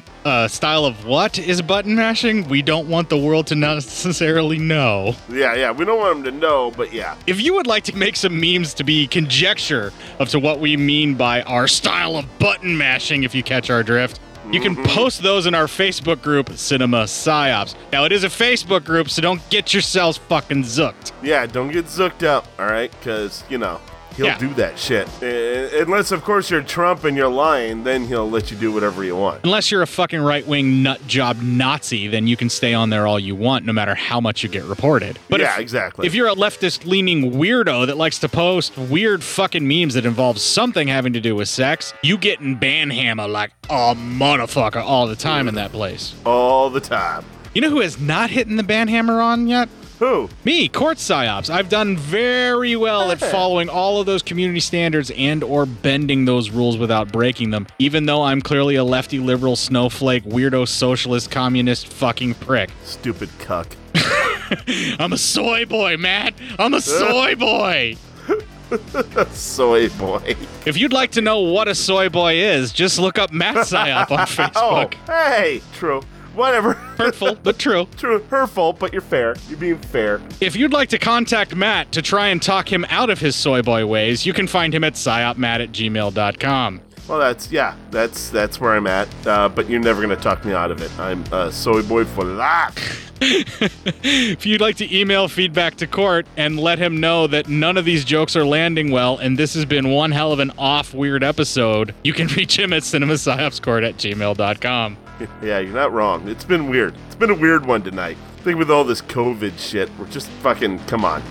<laughs> Uh, style of what is button mashing? We don't want the world to necessarily know. Yeah, yeah. We don't want them to know, but yeah. If you would like to make some memes to be conjecture of to what we mean by our style of button mashing, if you catch our drift, you can mm-hmm. post those in our Facebook group, Cinema Psyops. Now, it is a Facebook group, so don't get yourselves fucking zooked. Yeah, don't get zooked up, all right? Because, you know, he'll Yeah. do that shit. Uh, unless, of course, you're Trump and you're lying, then he'll let you do whatever you want. Unless you're a fucking right wing nut job Nazi, then you can stay on there all you want, no matter how much you get reported. But yeah, if, exactly. If you're a leftist leaning weirdo that likes to post weird fucking memes that involve something having to do with sex, you get in banhammer like a motherfucker all the time in that place. All the time. You know who has not hitting the banhammer on yet? Who? Me, Court Psyops. I've done very well at following all of those community standards and or bending those rules without breaking them, even though I'm clearly a lefty liberal snowflake, weirdo socialist communist fucking prick. Stupid cuck. <laughs> I'm a soy boy, Matt. I'm a soy boy. <laughs> Soy boy. If you'd like to know what a soy boy is, just look up Matt Psyop on <laughs> oh, Facebook. Oh, hey, true. Whatever. Hurtful, but true. <laughs> True. Hurtful, but you're fair. You're being fair. If you'd like to contact Matt to try and talk him out of his soy boy ways, you can find him at psyopmatt at gmail.com. Well, that's yeah, that's that's where I'm at. Uh, but you're never gonna talk me out of it. I'm a soy boy for life. <laughs> if you'd like to email feedback to court and let him know that none of these jokes are landing well and this has been one hell of an off weird episode, you can <laughs> reach him at cinemapsyopscourt at gmail.com. <laughs> Yeah, you're not wrong. It's been weird. It's been a weird one tonight. I think with all this COVID shit, we're just fucking come on.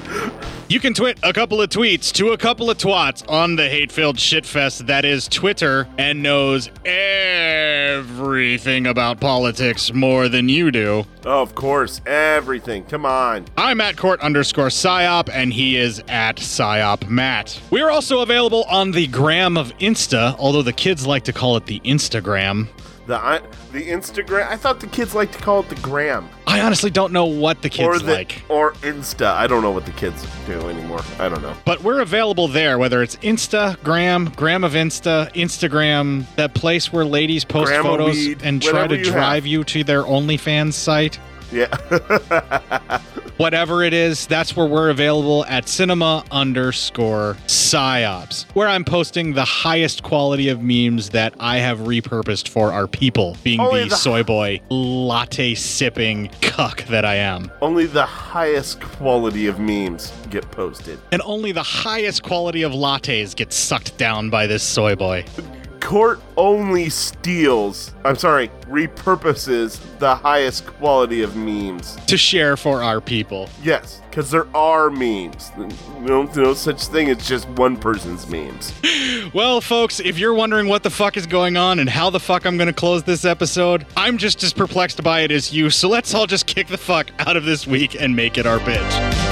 You can twit a couple of tweets to a couple of twats on the hate-filled shitfest that is Twitter and knows everything about politics more than you do. Oh, of course, everything. Come on. I'm at court underscore psyop, and he is at psyop matt. We are also available on the gram of Insta, although the kids like to call it the Instagram. The the Instagram. I thought the kids like to call it the gram I honestly don't know what the kids or the like. or Insta. I don't know what the kids do anymore. I don't know. But we're available there, whether it's Instagram, Gram of Insta, Instagram, that place where ladies post Gram photos weed, and try to you drive you to their OnlyFans site. Yeah. <laughs> Whatever it is, that's where we're available at cinema underscore psyops, where I'm posting the highest quality of memes that I have repurposed for our people, being Only the, the- soy boy latte sipping cuck that I am. Only the highest quality of memes get posted. And only the highest quality of lattes get sucked down by this soy boy. Court only steals, I'm sorry, repurposes the highest quality of memes. To share for our people. Yes, because there are memes. No, no such thing as just one person's memes. <laughs> Well, folks, if you're wondering what the fuck is going on and how the fuck I'm going to close this episode, I'm just as perplexed by it as you, so let's all just kick the fuck out of this week and make it our bitch.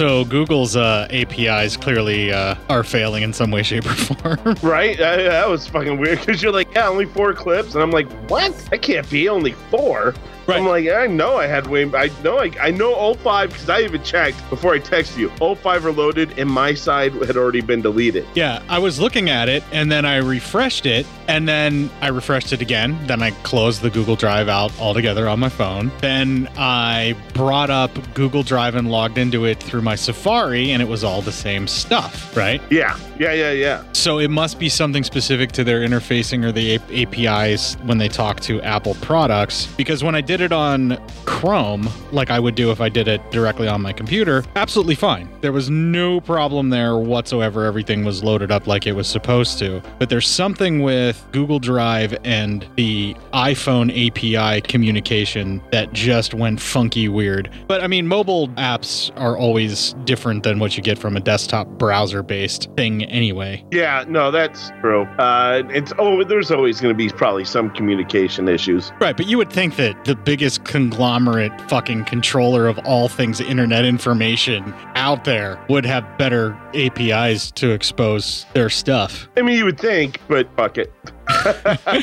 So Google's uh, APIs clearly uh, are failing in some way, shape, or form. <laughs> Right? That was fucking weird because you're like, yeah, only four clips, and I'm like, what? That can't be only four. I'm like, I know I had way. I know I, I know 05 because I even checked before I texted you. All 05 are loaded, and my side had already been deleted. Yeah, I was looking at it and then I refreshed it and then I refreshed it again. Then I closed the Google Drive out altogether on my phone. Then I brought up Google Drive and logged into it through my Safari and it was all the same stuff, right? Yeah, yeah, yeah, yeah. So it must be something specific to their interfacing or the APIs when they talk to Apple products. Because when I did it on Chrome, like I would do if I did it directly on my computer, absolutely fine. There was no problem there whatsoever. Everything was loaded up like it was supposed to. But there's something with Google Drive and the iPhone API communication that just went funky weird. But I mean, mobile apps are always different than what you get from a desktop browser based thing anyway. Yeah, no, that's true. Uh, it's oh, there's always going to be probably some communication issues. Right, but you would think that the biggest conglomerate fucking controller of all things internet information out there would have better APIs to expose their stuff. I mean, you would think, but fuck it. <laughs> All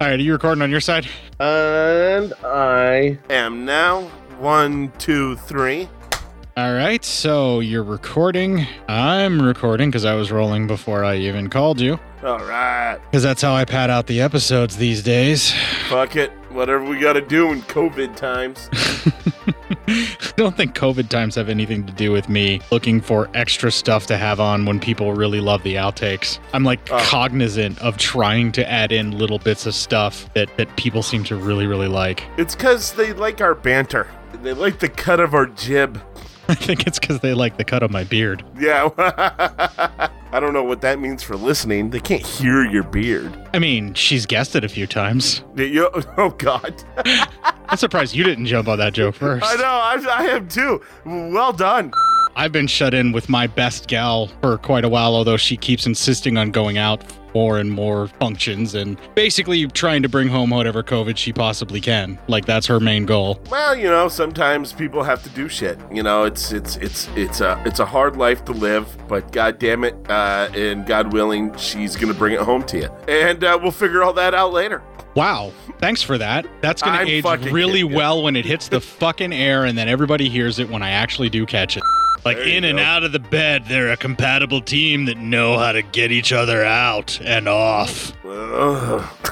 right, are you recording on your side? And I am now. One, two, three. All right, so you're recording. I'm recording because I was rolling before I even called you. All right. Because that's how I pad out the episodes these days. Fuck it. Whatever we got to do in COVID times. I <laughs> don't think COVID times have anything to do with me looking for extra stuff to have on when people really love the outtakes. I'm like Oh. cognizant of trying to add in little bits of stuff that, that people seem to really, really like. It's because they like our banter. They like the cut of our jib. <laughs> I think it's because they like the cut of my beard. Yeah. <laughs> I don't know what that means for listening. They can't hear your beard. I mean, she's guessed it a few times. Yeah, you- <laughs> oh, God. I'm surprised you didn't jump on that joke first. I know. I, I am too. Well done. I've been shut in with my best gal for quite a while, although she keeps insisting on going out for more and more functions and basically trying to bring home whatever COVID she possibly can. Like that's her main goal. Well, you know, sometimes people have to do shit. You know, it's it's it's it's a it's a hard life to live, but god damn it, uh, and God willing, she's gonna bring it home to you, and uh, we'll figure all that out later. Wow. Thanks for that. That's going I'm to age really well when it hits the fucking air and then everybody hears it when I actually do catch it. Like in and out of the bed, they're a compatible team that know how to get each other out and off. <laughs>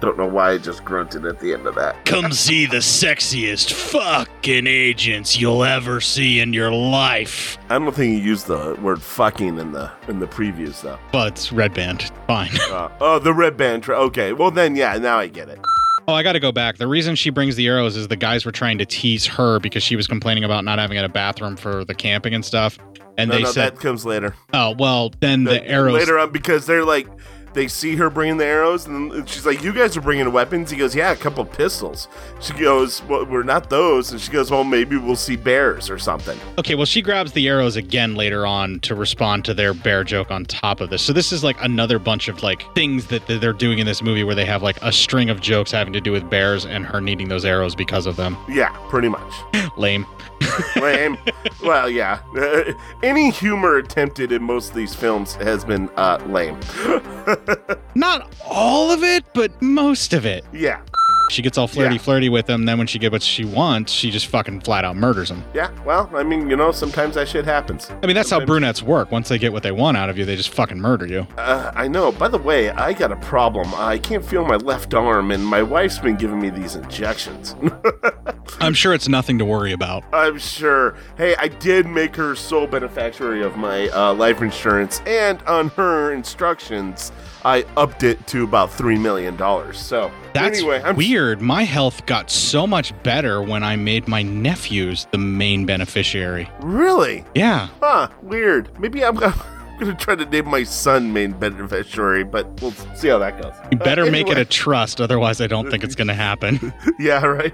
Don't know why I just grunted at the end of that. Come see the sexiest fucking agents you'll ever see in your life. I don't think you used the word fucking in the in the previews though. Well, it's red band. Fine. <laughs> Uh, oh, the red band. Tra- okay, well then, yeah, now I get it. Oh, I got to go back. The reason she brings the arrows is the guys were trying to tease her because she was complaining about not having a bathroom for the camping and stuff. And no, they no, said, that comes later. "Oh, well, then the arrows." later on because they're like they see her bringing the arrows and she's like you guys are bringing weapons he goes yeah a couple pistols she goes well we're not those and she goes well maybe we'll see bears or something Okay, well, she grabs the arrows again later on to respond to their bear joke on top of this. So this is like another bunch of like things that that they're doing in this movie where they have like a string of jokes having to do with bears and her needing those arrows because of them. yeah pretty much Lame. <laughs> lame well yeah. <laughs> Any humor attempted in most of these films has been uh lame. <laughs> Not all of it, but most of it. yeah She gets all flirty Yeah. flirty with him. Then when she gets what she wants, she just fucking flat out murders him. yeah well i mean you know sometimes that shit happens I mean, that's how brunettes work. Once they get what they want out of you, they just fucking murder you. Uh, I know. By the way, I got a problem. I can't feel my left arm, and my wife's been giving me these injections. <laughs> I'm sure it's nothing to worry about. I'm sure. Hey, I did make her sole beneficiary of my uh, life insurance, and on her instructions, I upped it to about three million dollars. So That's anyway, I'm weird. My health got so much better when I made my nephews the main beneficiary. really, Yeah. huh? Weird. Maybe I'm. <laughs> I'm gonna try to name my son main beneficiary, but we'll see how that goes. You better Uh, make it a trust, otherwise, I don't think it's <laughs> going to happen. yeah, right.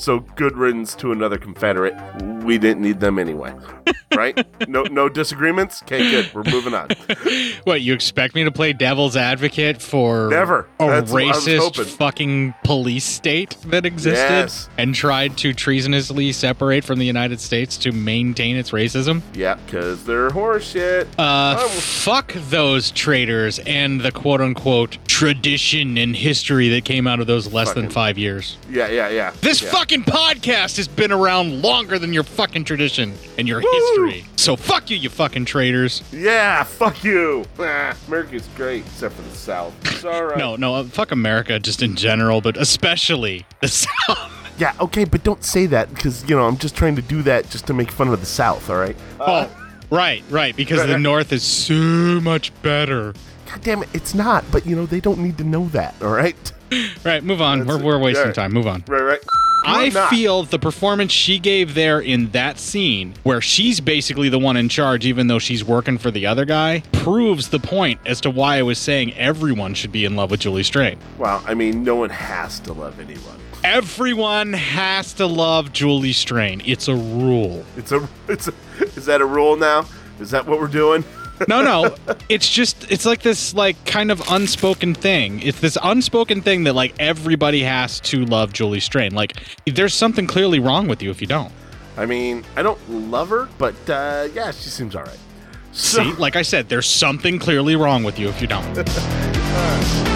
So good riddance to another Confederate. We didn't need them anyway, <laughs> right? no, no disagreements. Okay, good. We're moving on. <laughs> what, you expect me to play devil's advocate for Never. a That's what I was racist fucking police state that existed Yes. and tried to treasonously separate from the United States to maintain its racism? Yeah, because they're horseshit. Uh, Oh, fuck those traitors and the quote unquote tradition and history that came out of those less than five years. yeah, yeah, yeah. This yeah. fucking podcast has been around longer than your fucking tradition and your history. So fuck you, you fucking traitors. Yeah, <laughs> fuck you. Ah, America's great, except for the South. It's all right. No, no, uh, fuck America just in general, but especially the <laughs> South. Yeah, okay, but don't say that because, you know, I'm just trying to do that just to make fun of the South, all right? oh, right, right, because the. <laughs> North is so much better. God damn it, it's not, but, you know, they don't need to know that, all right? <laughs> Right, move on. We're, we're wasting yeah. time. Move on. Right, right. I not. feel the performance she gave there in that scene, where she's basically the one in charge, even though she's working for the other guy, proves the point as to why I was saying everyone should be in love with Julie Strain. Well, I mean, no one has to love anyone. Everyone has to love Julie Strain. It's a rule. It's a, it's a, is that a rule now? Is that what we're doing? No, no. It's just it's like this like kind of unspoken thing. It's this unspoken thing that like everybody has to love Julie Strain. Like there's something clearly wrong with you if you don't. I mean, I don't love her, but uh, yeah, she seems all right. So, See, like I said, there's something clearly wrong with you if you don't. <laughs>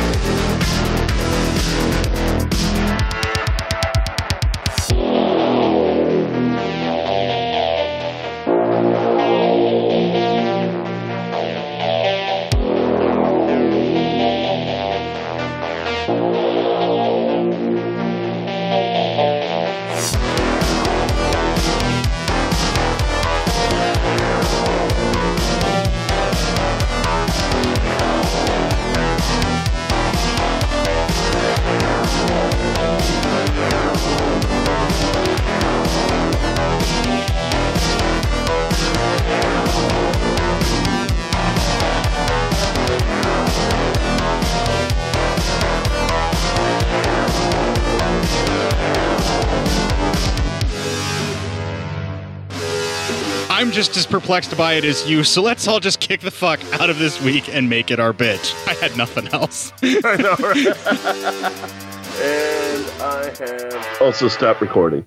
perplexed by it as you, so let's all just kick the fuck out of this week and make it our bitch. I had nothing else. <laughs> I know, right? <laughs> and I have Also, stop recording.